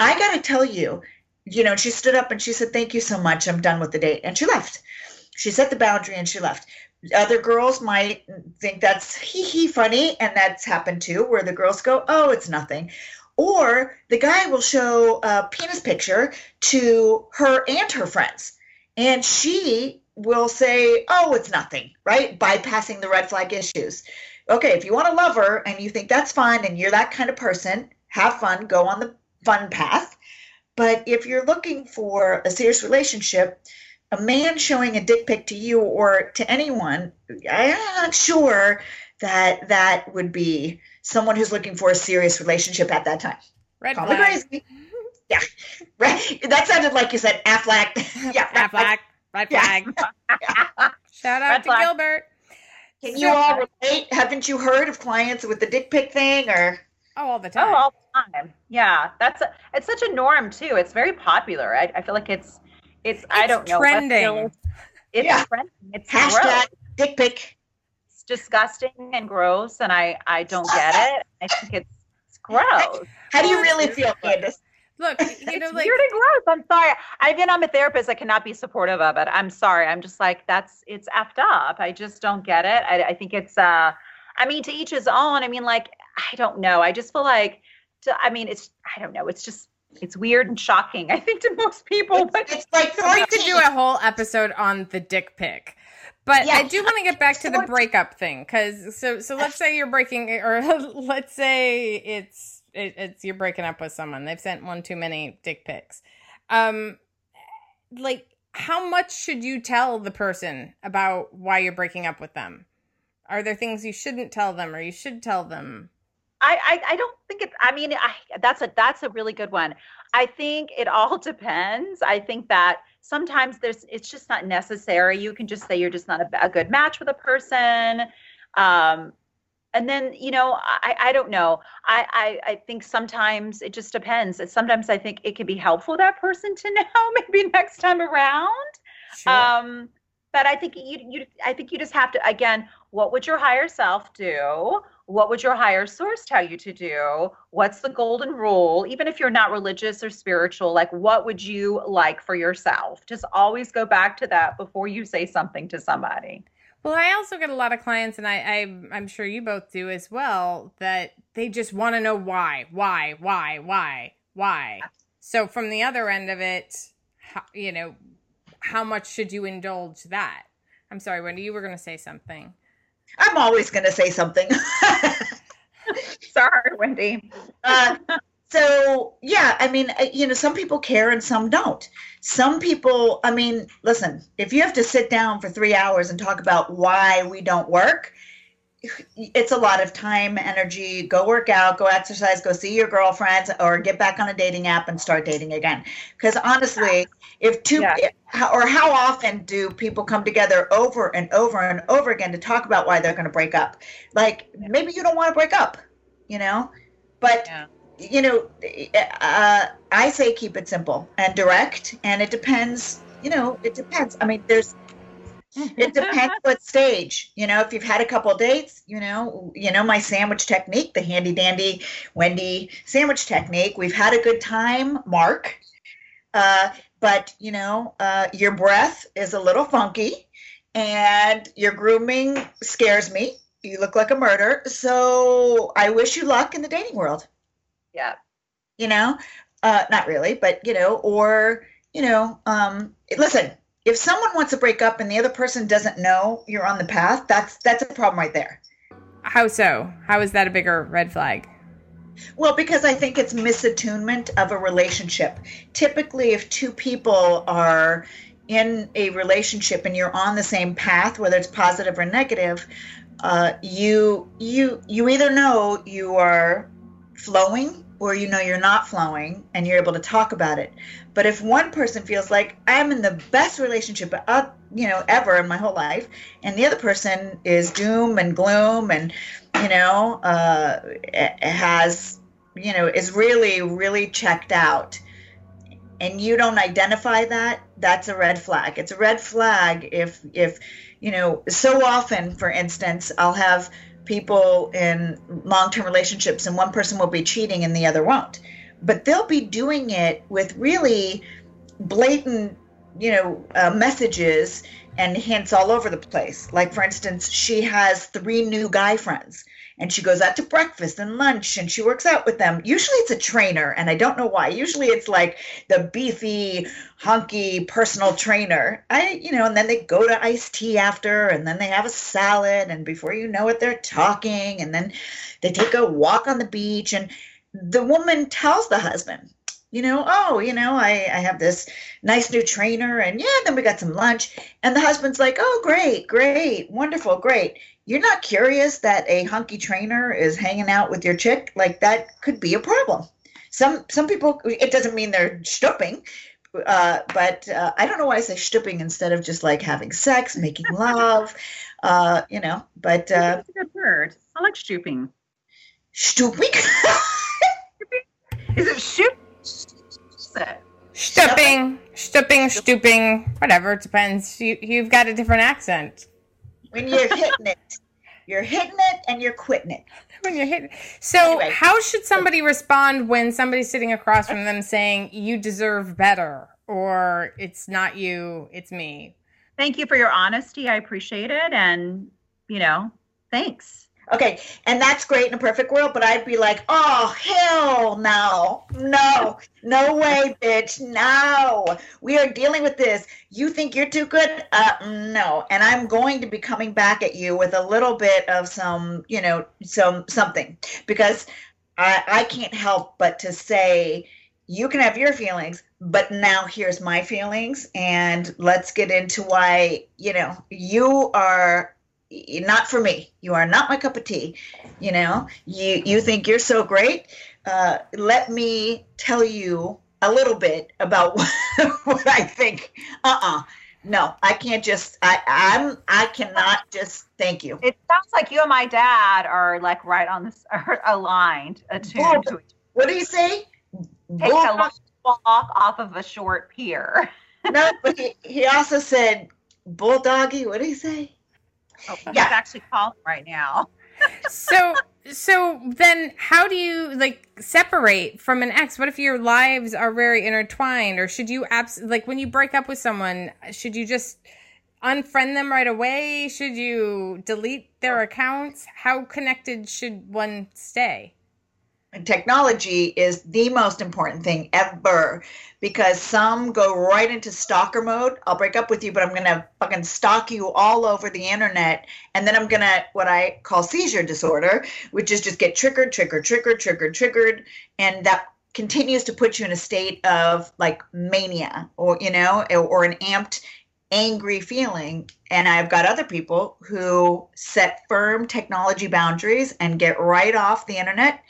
I got to tell you, you know, she stood up and she said, Thank you so much. I'm done with the date. And she left. She set the boundary and she left. Other girls might think that's hee hee funny, and that's happened too, where the girls go, Oh, it's nothing. Or the guy will show a penis picture to her and her friends. And she will say, Oh, it's nothing, right? Bypassing the red flag issues. Okay, if you want to love her and you think that's fun and you're that kind of person, have fun, go on the fun path. But if you're looking for a serious relationship, a man showing a dick pic to you or to anyone, I'm not sure that that would be someone who's looking for a serious relationship at that time. Red Call me flag. crazy. Yeah, right. That sounded like you said Affleck. yeah, Red flag. Red Yeah. flag. Shout out Red to flag. Gilbert. Can you all relate? Haven't you heard of clients with the dick pic thing or? Oh, all the oh, time. Oh, all the time. Yeah, that's a, it's such a norm too. It's very popular. I, I feel like it's it's, I don't know. trending. what's It's Yeah. trending. It's Hashtag gross. dick pic. It's disgusting and gross, and I I don't get it. I think it's, it's gross. How do you really feel, Candace? Look, you know, it's like weird and gross. I'm sorry. I mean, I'm a therapist. I cannot be supportive of it. I'm sorry. I'm just like that's it's effed up. I just don't get it. I, I think it's. uh I mean, to each his own. I mean, like I don't know. I just feel like. To, I mean, it's. I don't know. It's just. It's weird and shocking. I think to most people, but It's like so we could do a whole episode on the dick pic. But I do want to get back to the breakup thing because so so let's say you're breaking or let's say it's it, it's you're breaking up with someone they've sent one too many dick pics, um, like how much should you tell the person about why you're breaking up with them? Are there things you shouldn't tell them or you should tell them? I, I, I don't think it. I mean, I, that's a that's a really good one. I think it all depends. I think that sometimes there's it's just not necessary. You can just say you're just not a, a good match with a person, um, and then you know I, I don't know. I, I I think sometimes it just depends. Sometimes I think it can be helpful that person to know maybe next time around. Um, but I think you you I think you just have to again, what would your higher self do? What would your higher source tell you to do? What's the golden rule? Even if you're not religious or spiritual, like what would you like for yourself? Just always go back to that before you say something to somebody. Well, I also get a lot of clients, and I, I I'm sure you both do as well, that they just want to know why, why, why, why, why. So from the other end of it, how, you know, how much should you indulge that? I'm sorry, Wendy, you were going to say something. I'm always going to say something. Sorry, Wendy. uh, so yeah, I mean, uh, you know, some people care and some don't. Some people, I mean, listen, if you have to sit down for three hours and talk about why we don't work, it's a lot of time, energy. Go work out, go exercise, go see your girlfriends, or get back on a dating app and start dating again. Because honestly, if two Yeah. or how often do people come together over and over and over again to talk about why they're going to break up? Like maybe you don't want to break up, you know, but Yeah. you know, uh, I say keep it simple and direct, and it depends. You know, it depends. I mean, there's. It depends what stage. You know, if you've had a couple of dates, you know, you know my sandwich technique, the handy dandy Wendy sandwich technique. We've had a good time, Mark. Uh, but you know, uh, your breath is a little funky, and your grooming scares me. You look like a murder. So I wish you luck in the dating world Yeah. you know uh not really but you know or you know um listen if someone wants to break up and the other person doesn't know you're on the path that's that's a problem right there How so? How is that a bigger red flag? well because i think it's misattunement of a relationship typically if two people are in a relationship and you're on the same path whether it's positive or negative uh, you you you either know you are flowing or you know you're not flowing and you're able to talk about it but if one person feels like i'm in the best relationship uh, you know ever in my whole life and the other person is doom and gloom and you know uh, has you know is really really checked out and you don't identify that, that's a red flag. It's a red flag if if you know, so often for instance, I'll have people in long-term relationships and one person will be cheating and the other won't. But they'll be doing it with really blatant, you know, uh, messages and hints all over the place. Like for instance, she has three new guy friends and she goes out to breakfast and lunch and she works out with them. Usually it's a trainer, and I don't know why. Usually it's like the beefy, hunky personal trainer. I, you know, and then they go to iced tea after, and then they have a salad, and before you know it, they're talking, and then they take a walk on the beach, and the woman tells the husband, you know, oh, you know, I, I have this nice new trainer, and yeah, then we got some lunch. And the husband's like, oh, great, great, wonderful, great you're not curious that a hunky trainer is hanging out with your chick like that could be a problem some some people it doesn't mean they're stooping uh, but uh, i don't know why i say stooping instead of just like having sex making love uh, you know but uh, That's a good word. I like stooping. stooping Is it shoot? Stooping, stooping, stooping, whatever. It depends. You, you've got a different accent. When you're hitting it you're hitting it and you're quitting it When you're hitting. So, Anyway. how should somebody respond when somebody's sitting across from them saying, "You deserve better," or "It's not you, it's me"? Thank you for your honesty. I appreciate it. And, you know, thanks. Okay, and that's great in a perfect world, but I'd be like, oh, hell no, no, no way, bitch, no. We are dealing with this. You think you're too good? Uh, no. And I'm going to be coming back at you with a little bit of some, you know, some something because I, I can't help but to say, you can have your feelings, but now here's my feelings, and let's get into why, you know, you are not for me. You are not my cup of tea. You know, you you think you're so great. Uh, let me tell you a little bit about what, what I think. Uh-uh. No, I can't just. I I'm. I cannot just. Thank you. It sounds like you and my dad are like right on this, are aligned, attuned to each What do you say? Take a long walk off of a short pier. no, but he, he also said bulldoggy. What do you say? Oh, Yeah. Actually calling right now. So, so then, how do you like separate from an ex? What if your lives are very intertwined, or should you abs like when you break up with someone? Should you just unfriend them right away? Should you delete their accounts? How connected should one stay? Technology is the most important thing ever because some go right into stalker mode. I'll break up with you, but I'm gonna fucking stalk you all over the internet, and then I'm gonna what I call seizure disorder, which is just get triggered, triggered, triggered, triggered, triggered, and that continues to put you in a state of like mania, or you know, or an amped angry feeling. And I've got other people who set firm technology boundaries and get right off the internet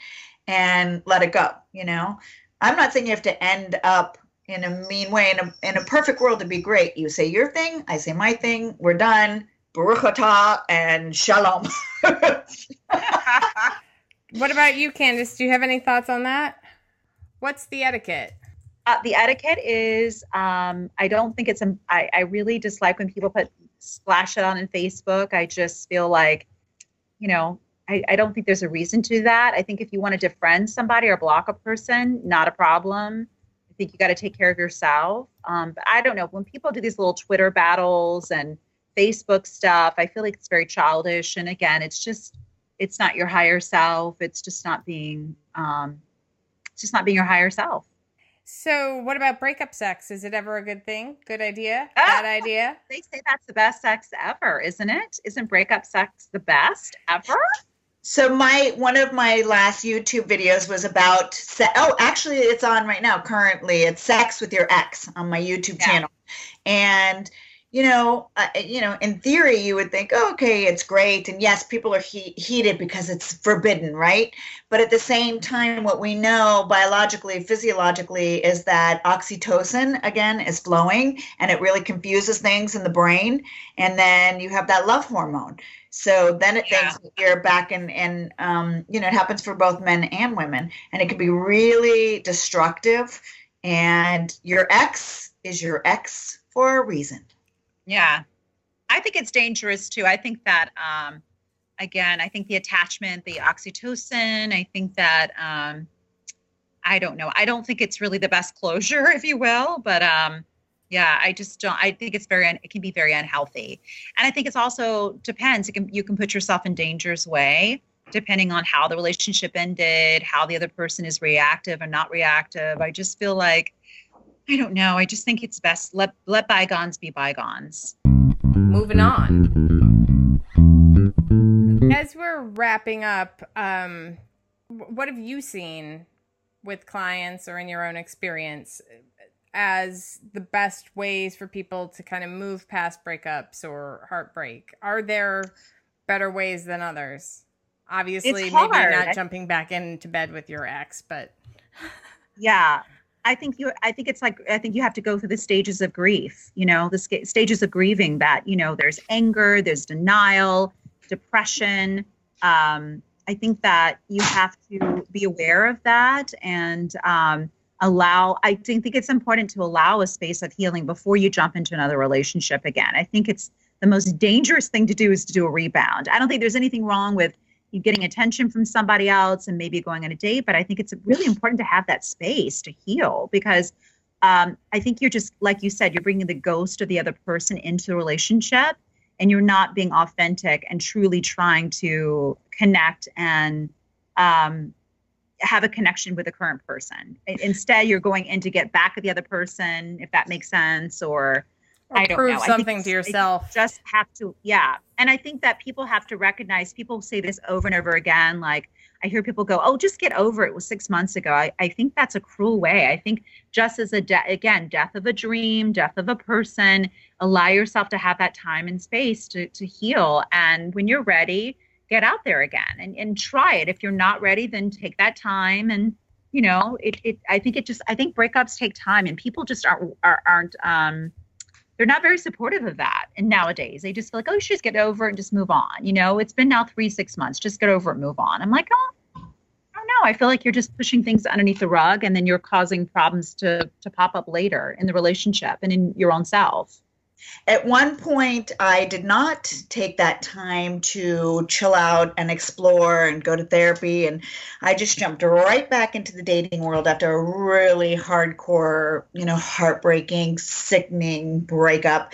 and let it go. You know, I'm not saying you have to end up in a mean way. In a, in a perfect world, to be great. You say your thing, I say my thing, we're done. Baruch atah and shalom. What about you, Candace? Do you have any thoughts on that? What's the etiquette? Uh, the etiquette is um, I don't think it's, I, I really dislike when people put splash it on in Facebook. I just feel like, you know, I, I don't think there's a reason to that. I think if you want to defriend somebody or block a person, not a problem. I think you got to take care of yourself. Um, but I don't know. When people do these little Twitter battles and Facebook stuff, I feel like it's very childish. And again, it's just, it's not your higher self. It's just not being, um, it's just not being your higher self. So, what about breakup sex? Is it ever a good thing? Good idea? Bad idea? They say that's the best sex ever, isn't it? Isn't breakup sex the best ever? So my one of my last YouTube videos was about se- oh actually it's on right now currently. It's sex with your ex on my YouTube Yeah. channel. And you know uh, you know in theory you would think oh, okay it's great. And yes people are he- heated because it's forbidden right? But at the same time what we know biologically physiologically is that oxytocin again is flowing and it really confuses things in the brain. And then you have that love hormone so then it Yeah. thinks you're back in, and um, you know, it happens for both men and women, and it can be really destructive. and your ex is your ex for a reason. Yeah. I think it's dangerous too. I think that um again, I think the attachment, the oxytocin, I think that um I don't know. I don't think it's really the best closure, if you will, but um yeah, I just don't I think it's very it can be very unhealthy. And I think it's also depends. It can you can put yourself in danger's way depending on how the relationship ended, how the other person is reactive or not reactive. I just feel like I don't know. I just think it's best let let bygones be bygones. Moving on. As we're wrapping up, um, what have you seen with clients or in your own experience as the best ways for people to kind of move past breakups or heartbreak? Are there better ways than others? Obviously, maybe not jumping back into bed with your ex, but Yeah. I think you I think it's like I think you have to go through the stages of grief, you know, the stages of grieving that, you know, there's anger, there's denial, depression. Um I think that you have to be aware of that and um allow I think think it's important to allow a space of healing before you jump into another relationship again. I think it's the most dangerous thing to do is to do a rebound. I don't think there's anything wrong with you getting attention from somebody else and maybe going on a date, but I think it's really important to have that space to heal because um, I think you're just, like you said, you're bringing the ghost of the other person into the relationship and you're not being authentic and truly trying to connect and um, have a connection with the current person. Instead, you're going in to get back at the other person, if that makes sense, or, Or I don't prove know. Something to it's- I think yourself. you Just have to, yeah. And I think that people have to recognize. People say this over and over again. Like I hear people go, "Oh, just get over it." it was six months ago. I, I think that's a cruel way. I think just as a de- again, death of a dream, death of a person. Allow yourself to have that time and space to to heal. And when you're ready, get out there again and, and try it. If you're not ready, then take that time and you know it, it i think it just i think breakups take time and people just aren't are, aren't um they're not very supportive of that and nowadays. They just feel like oh you should just get over it and just move on. You know it's been now three six months. Just get over it move on. I'm like oh i don't know. I feel like you're just pushing things underneath the rug and then you're causing problems to to pop up later in the relationship and in your own self At one point, I did not take that time to chill out and explore and go to therapy. And I just jumped right back into the dating world after a really hardcore, you know, heartbreaking, sickening breakup,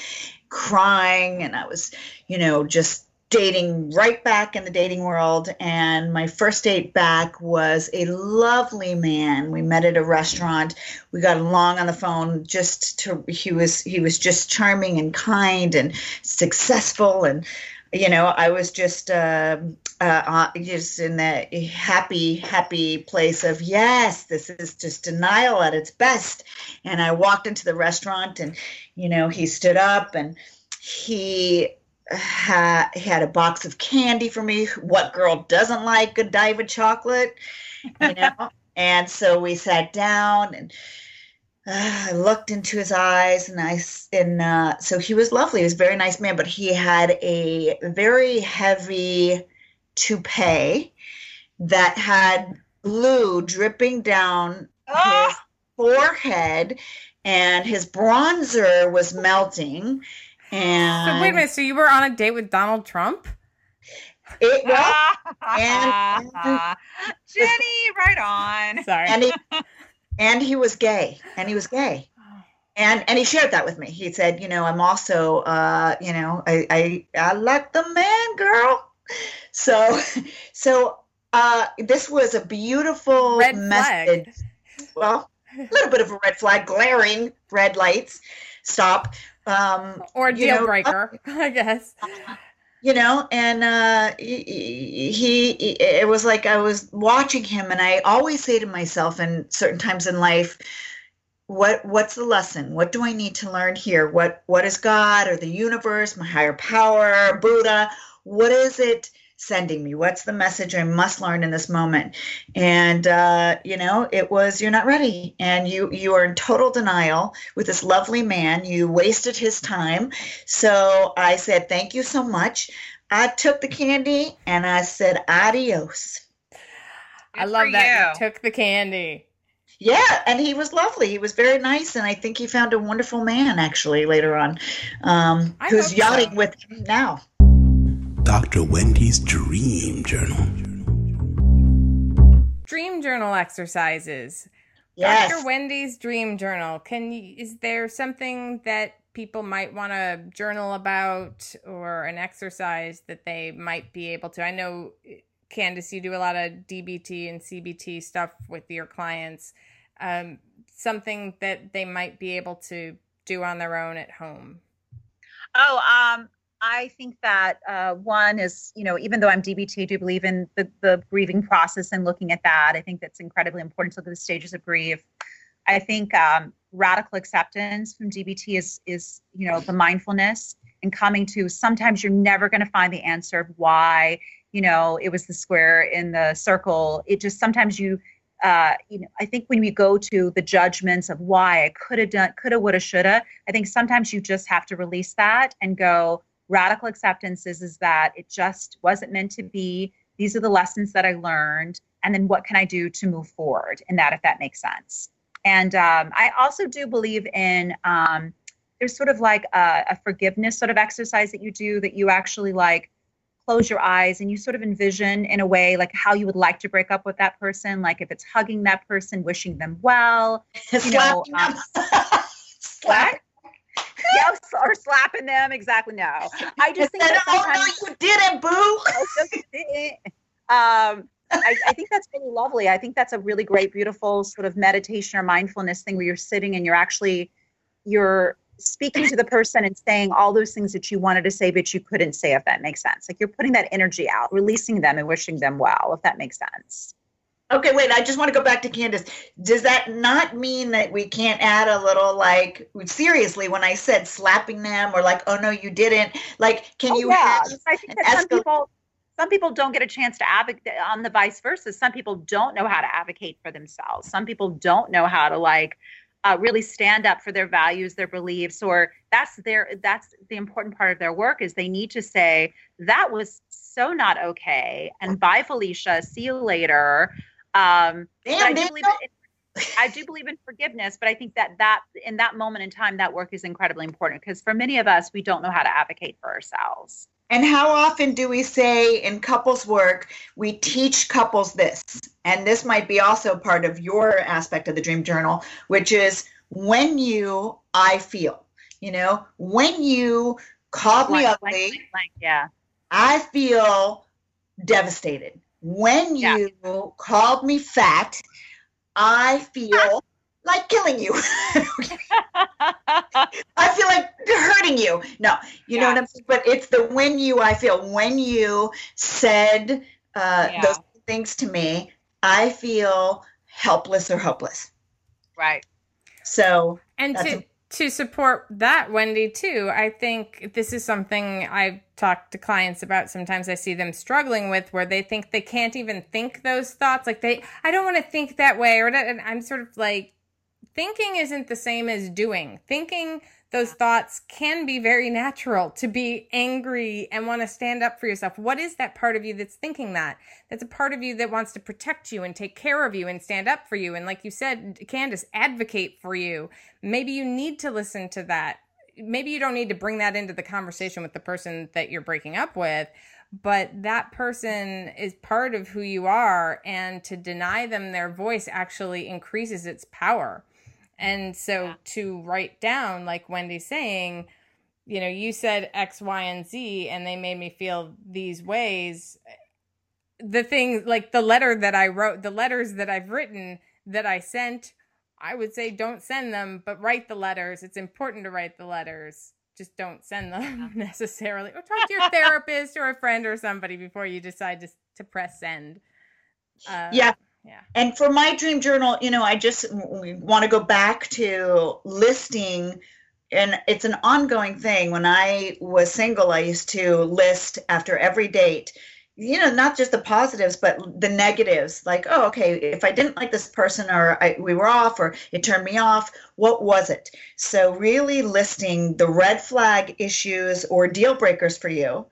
crying. And I was, you know, just dating right back in the dating world. And my first date back was a lovely man. We met at a restaurant. We got along on the phone. Just to he was he was just charming and kind and successful and you know I was just uh, uh, uh, just in that happy happy place of yes this is just denial at its best. And I walked into the restaurant and you know he stood up and he ha- had a box of candy for me. What girl doesn't like Godiva chocolate? You know? and so we sat down and uh, I looked into his eyes and I and uh, so he was lovely. He was a very nice man, but he had a very heavy toupee that had glue dripping down his forehead and his bronzer was melting and So wait a minute. So you were on a date with Donald Trump? It was, and, Jenni, right on. Sorry. and he and he was gay, and he was gay, and and he shared that with me. He said, you know, I'm also, uh, you know, I I, I like the man, girl. So, so uh, this was a beautiful Red flag. message. Well, a little bit of a red flag, glaring red lights. Stop. Um, or a deal know, breaker, I guess. you know and uh he, he it was like i was watching him and i always say to myself in certain times in life what what's the lesson? What do i need to learn here? What what is god or the universe my higher power buddha? What is it sending me what's the message i must learn in this moment and uh you know it was you're not ready and you you are in total denial with this lovely man you wasted his time so i said thank you so much i took the candy and i said adios I love that you you. took the candy. Yeah, and he was lovely. He was very nice, and I think he found a wonderful man actually later on, um, who's yachting so. with him now. Dr. Wendy's Dream Journal. Dream journal exercises. Yes. Dr. Wendy's dream journal. Can you, is there something that people might want to journal about or an exercise that they might be able to? I know Candace, you do a lot of DBT and CBT stuff with your clients. Um, something that they might be able to do on their own at home. Oh, um, I think that uh, one is, you know, even though I'm DBT, I do believe in the, the grieving process and looking at that. I think that's incredibly important to look at the stages of grief. I think um, radical acceptance from DBT is, is, you know, the mindfulness and coming to sometimes you're never going to find the answer of why, you know, it was the square in the circle. It just sometimes you, uh, you know, I think when we go to the judgments of why I could have done, coulda, woulda, shoulda, I think sometimes you just have to release that and go, radical acceptance is, is that it just wasn't meant to be. These are the lessons that I learned. And then what can I do to move forward in that, if that makes sense? And um, I also do believe in um, there's sort of like a, a forgiveness sort of exercise that you do that you actually like close your eyes and you sort of envision in a way like how you would like to break up with that person like if it's hugging that person wishing them well you know um. yes, or slapping them. Exactly. No, I just think that oh no, you didn't, boo. Oh, just didn't. um, I, I think that's really lovely. I think that's a really great, beautiful sort of meditation or mindfulness thing where you're sitting and you're actually you're speaking to the person and saying all those things that you wanted to say but you couldn't say if that makes sense like you're putting that energy out releasing them and wishing them well if that makes sense Okay, wait. I just want to go back to Candace. Does that not mean that we can't add a little like seriously when I said slapping them or like, oh no, you didn't? Like, can Oh, you yeah. have I think that some people some people don't get a chance to advocate on the vice versa. Some people don't know how to advocate for themselves. Some people don't know how to like uh, really stand up for their values, their beliefs, or that's their that's the important part of their work is they need to say that was so not okay and bye Felicia, see you later. Um, but I do believe in, I do believe in forgiveness, but I think that that in that moment in time, that work is incredibly important because for many of us, we don't know how to advocate for ourselves. And how often do we say in couples work, we teach couples this? And this might be also part of your aspect of the dream journal, which is when you, I feel, you know, when you called me Blank, ugly, blank, blank, blank, yeah. I feel devastated. When Yeah. you called me fat, I feel like killing you. I feel like hurting you. No, you know what I'm saying? But it's the when you, I feel, when you said uh, Yeah. those things to me, I feel helpless or hopeless. Right. So, And That's to to support that, Wendy, too, I think this is something I've talked to clients about. Sometimes I see them struggling with where they think they can't even think those thoughts. Like they, I don't want to think that way, or and I'm sort of like, thinking isn't the same as doing. Thinking those thoughts can be very natural to be angry and want to stand up for yourself. What is that part of you that's thinking that? That's a part of you that wants to protect you and take care of you and stand up for you. And like you said, Candace, advocate for you. Maybe you need to listen to that. Maybe you don't need to bring that into the conversation with the person that you're breaking up with, but that person is part of who you are. And to deny them their voice actually increases its power. And so to write down, like Wendy's saying, you know, you said X, Y, and Z, and they made me feel these ways. The thing, like the letter that I wrote, the letters that I've written that I sent, I would say don't send them, but write the letters. It's important to write the letters. Just don't send them necessarily. Or talk to your therapist or a friend or somebody before you decide to, to press send. Uh, yeah. Yeah. And for my dream journal, you know, I just want to go back to listing, and it's an ongoing thing. When I was single, I used to list after every date, you know, not just the positives, but the negatives. Like, oh, okay, if I didn't like this person or I, we were off or it turned me off, what was it? So, really listing the red flag issues or deal breakers for you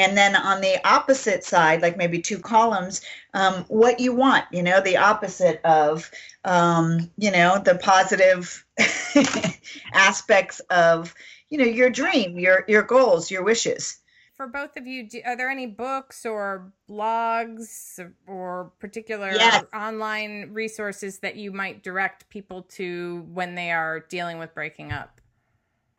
and then on the opposite side, like maybe two columns, um, what you want. You know, the opposite of um, you know the positive aspects of you know your dream, your your goals, your wishes for both of you, do, are there any books or blogs or particular Yes. online resources that you might direct people to when they are dealing with breaking up?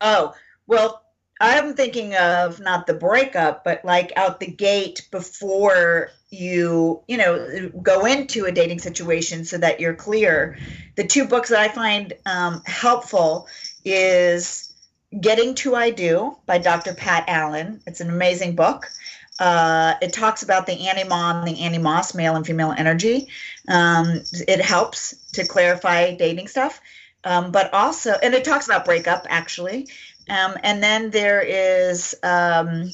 Oh, well, I'm thinking of not the breakup, but like out the gate before you, you know, go into a dating situation so that you're clear. The two books that I find um, helpful is Getting to I Do by Dr. Pat Allen. It's an amazing book. Uh, it talks about the anima, the animus, male and female energy. Um, it helps to clarify dating stuff, um, but also, and it talks about breakup actually. Um, and then there is um,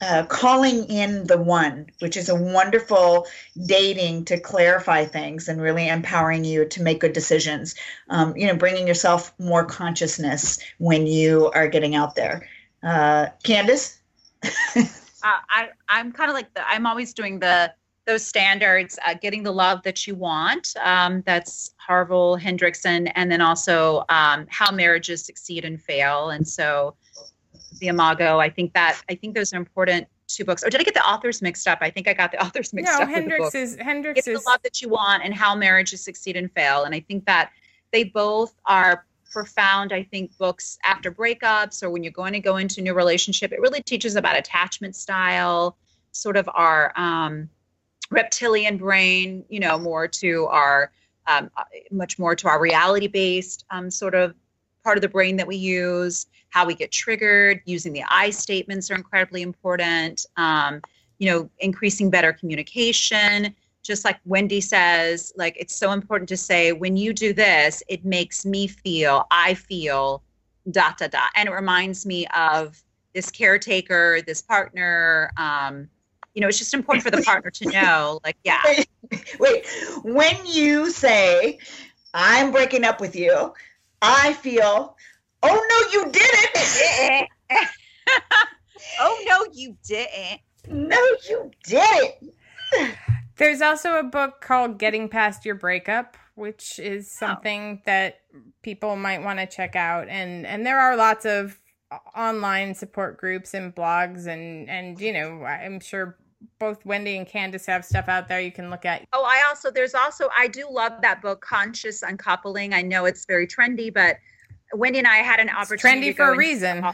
uh, calling in the one, which is a wonderful dating to clarify things and really empowering you to make good decisions. Um, you know, bringing yourself more consciousness when you are getting out there. Uh, Candace? uh, I I'm kind of like the I'm always doing the those standards, uh, getting the love that you want. Um, that's Harville Hendrix, and then also um, how marriages succeed and fail. And so the Imago. I think that I think those are important two books. Or did I get the authors mixed up? I think I got the authors mixed No, up. with the Hendrix book. is the is love that you want and how marriages succeed and fail. And I think that they both are profound. I think books after breakups or when you're going to go into a new relationship. It really teaches about attachment style, sort of our um, reptilian brain. You know, more to our um, much more to our reality based um, sort of part of the brain that we use, how we get triggered, using the I statements are incredibly important. Um, you know, increasing better communication. Just like Wendy says, like it's so important to say, when you do this, it makes me feel, I feel, dot, dot, dot. And it reminds me of this caretaker, this partner. Um, you know, it's just important for the partner to know, like, yeah. Wait, when you say, I'm breaking up with you, I feel, oh no, you didn't. oh no, you didn't. No, you didn't. There's also a book called Getting Past Your Breakup, which is Oh. something that people might want to check out. And and there are lots of online support groups and blogs and and you know, I'm sure both Wendy and Candace have stuff out there you can look at. Oh, I also there's also I do love that book, Conscious Uncoupling. I know it's very trendy, but Wendy and I had an It's opportunity trendy to for a reason.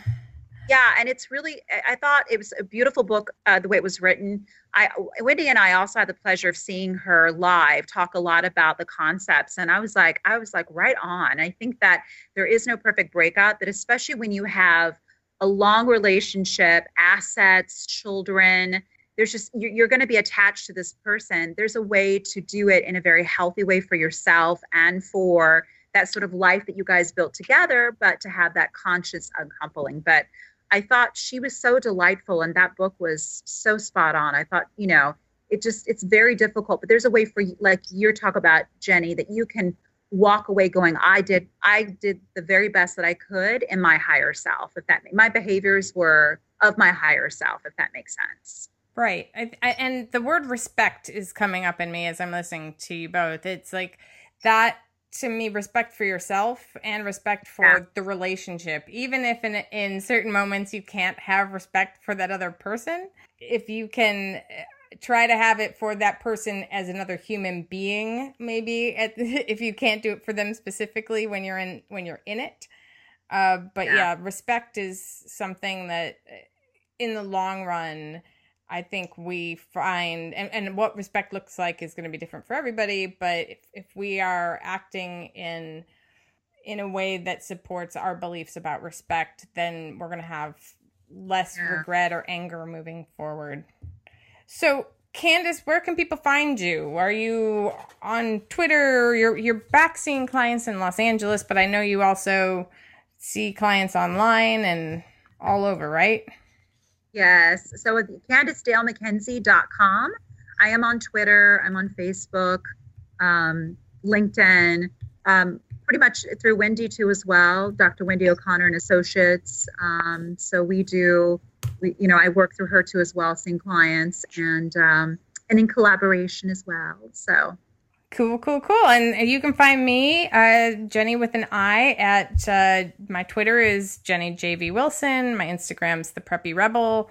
Yeah, and it's really I- thought it was a beautiful book uh, the way it was written. I Wendy and I also had the pleasure of seeing her live talk a lot about the concepts and I was like I was like right on. I think that there is no perfect breakup, but especially when you have a long relationship, assets, children, there's just you're, going to be attached to this person. There's a way to do it in a very healthy way for yourself and for that sort of life that you guys built together, but to have that conscious uncoupling. But I thought she was so delightful, and that book was so spot on. I thought, you know, it just it's very difficult, but there's a way for like you're talk about Jenni that you can walk away going, I did I did the very best that I could in my higher self. If that my behaviors were of my higher self, if that makes sense. Right. I, I, and the word respect is coming up in me as I'm listening to you both. It's like that to me respect for yourself and respect for Yeah. the relationship. Even if in in certain moments you can't have respect for that other person, if you can uh, try to have it for that person as another human being maybe at, if you can't do it for them specifically when you're in when you're in it. Uh, but Yeah. yeah, respect is something that uh, in the long run I think we find, and, and what respect looks like is going to be different for everybody. But if, if we are acting in in a way that supports our beliefs about respect, then we're going to have less Yeah. regret or anger moving forward. So, Candace, where can people find you? Are you on Twitter? You're you're back seeing clients in Los Angeles, but I know you also see clients online and all over, right? Yes. So with CandaceDaleMcKenzie.com. I am on Twitter. I'm on Facebook, um, LinkedIn. Um, pretty much through Wendy too as well, Dr. Wendy O'Connor and Associates. Um, so we do, we you know, I work through her too as well, seeing clients and um, and in collaboration as well. So Cool, cool, cool. And you can find me, uh, Jenni with an I, at uh, my Twitter is Jenni JV Wilson. My Instagram's The Preppy Rebel.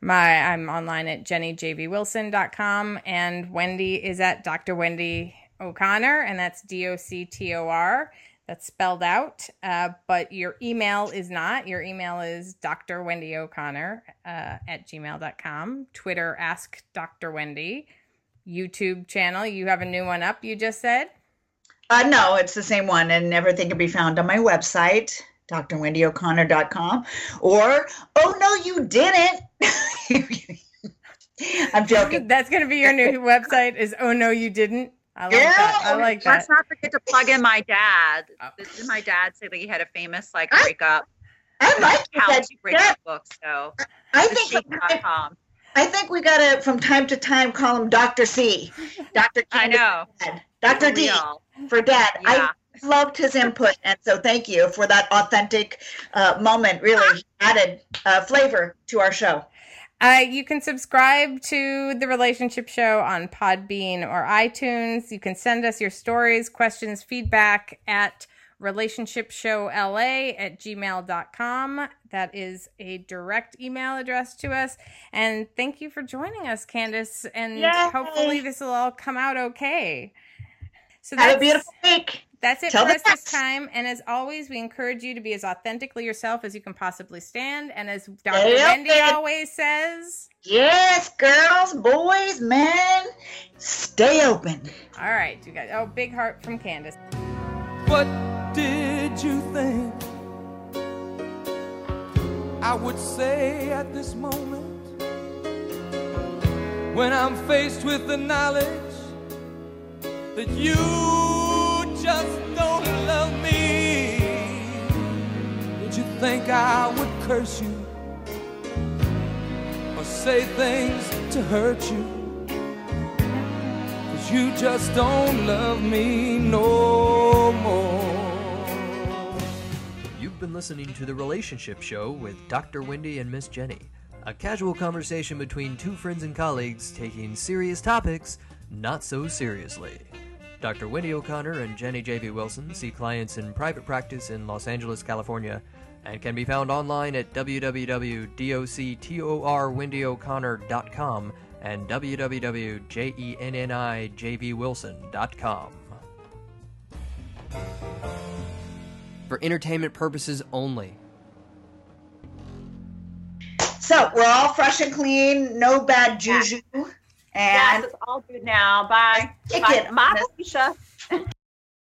My I'm online at jennijvwilson.com. And Wendy is at Dr. Wendy O'Connor, and that's D O C T O R. That's spelled out. Uh, but your email is not. Your email is Dr. Wendy O'Connor uh, at gmail.com. Twitter, Ask Dr. Wendy. YouTube channel. You have a new one up, you just said? Uh, no, it's the same one, and everything can be found on my website, drwendyo'connor.com. Or, oh, no, you didn't. I'm joking. That's going to be your new website is Oh No You Didn't. I like Yeah. that. I like let's not forget to plug in my dad. Did my dad say that he had a famous like breakup? I like how that. to break up book. So I think thechic.com. I think we gotta from time to time call him Dr. C. Dr. I know. Dad. Dr. D real. for dad. Yeah. I loved his input and so thank you for that authentic uh, moment. Really added uh, flavor to our show. Uh, you can subscribe to the relationship show on Podbean or iTunes. You can send us your stories, questions, feedback at relationshipshowla at gmail.com. That is a direct email address to us. And thank you for joining us, Candace. And Yay. hopefully this will all come out okay. So Have a that's- beautiful week. That's it Tell for us this time. And as always, we encourage you to be as authentically yourself as you can possibly stand. And as Dr. Stay Wendy always says, Yes, girls, boys, men, stay open. all right, you guys. Oh, big heart from Candace. What did you think I would say at this moment when I'm faced with the knowledge that you just don't love me? Did you think I would curse you or say things to hurt you? You just don't love me no more. You've been listening to The Relationship Show with Dr. Wendy and Miss Jenni, a casual conversation between two friends and colleagues taking serious topics not so seriously. Dr. Wendy O'Connor and Jenni J.V. Wilson see clients in private practice in Los Angeles, California, and can be found online at www.doctorwendyo'connor.com and www.jennijvwilson.com. For entertainment purposes only. So we're all fresh and clean, no bad juju. Yes, And it's all good now. Bye. Kick Bye. it. Bye, Alicia.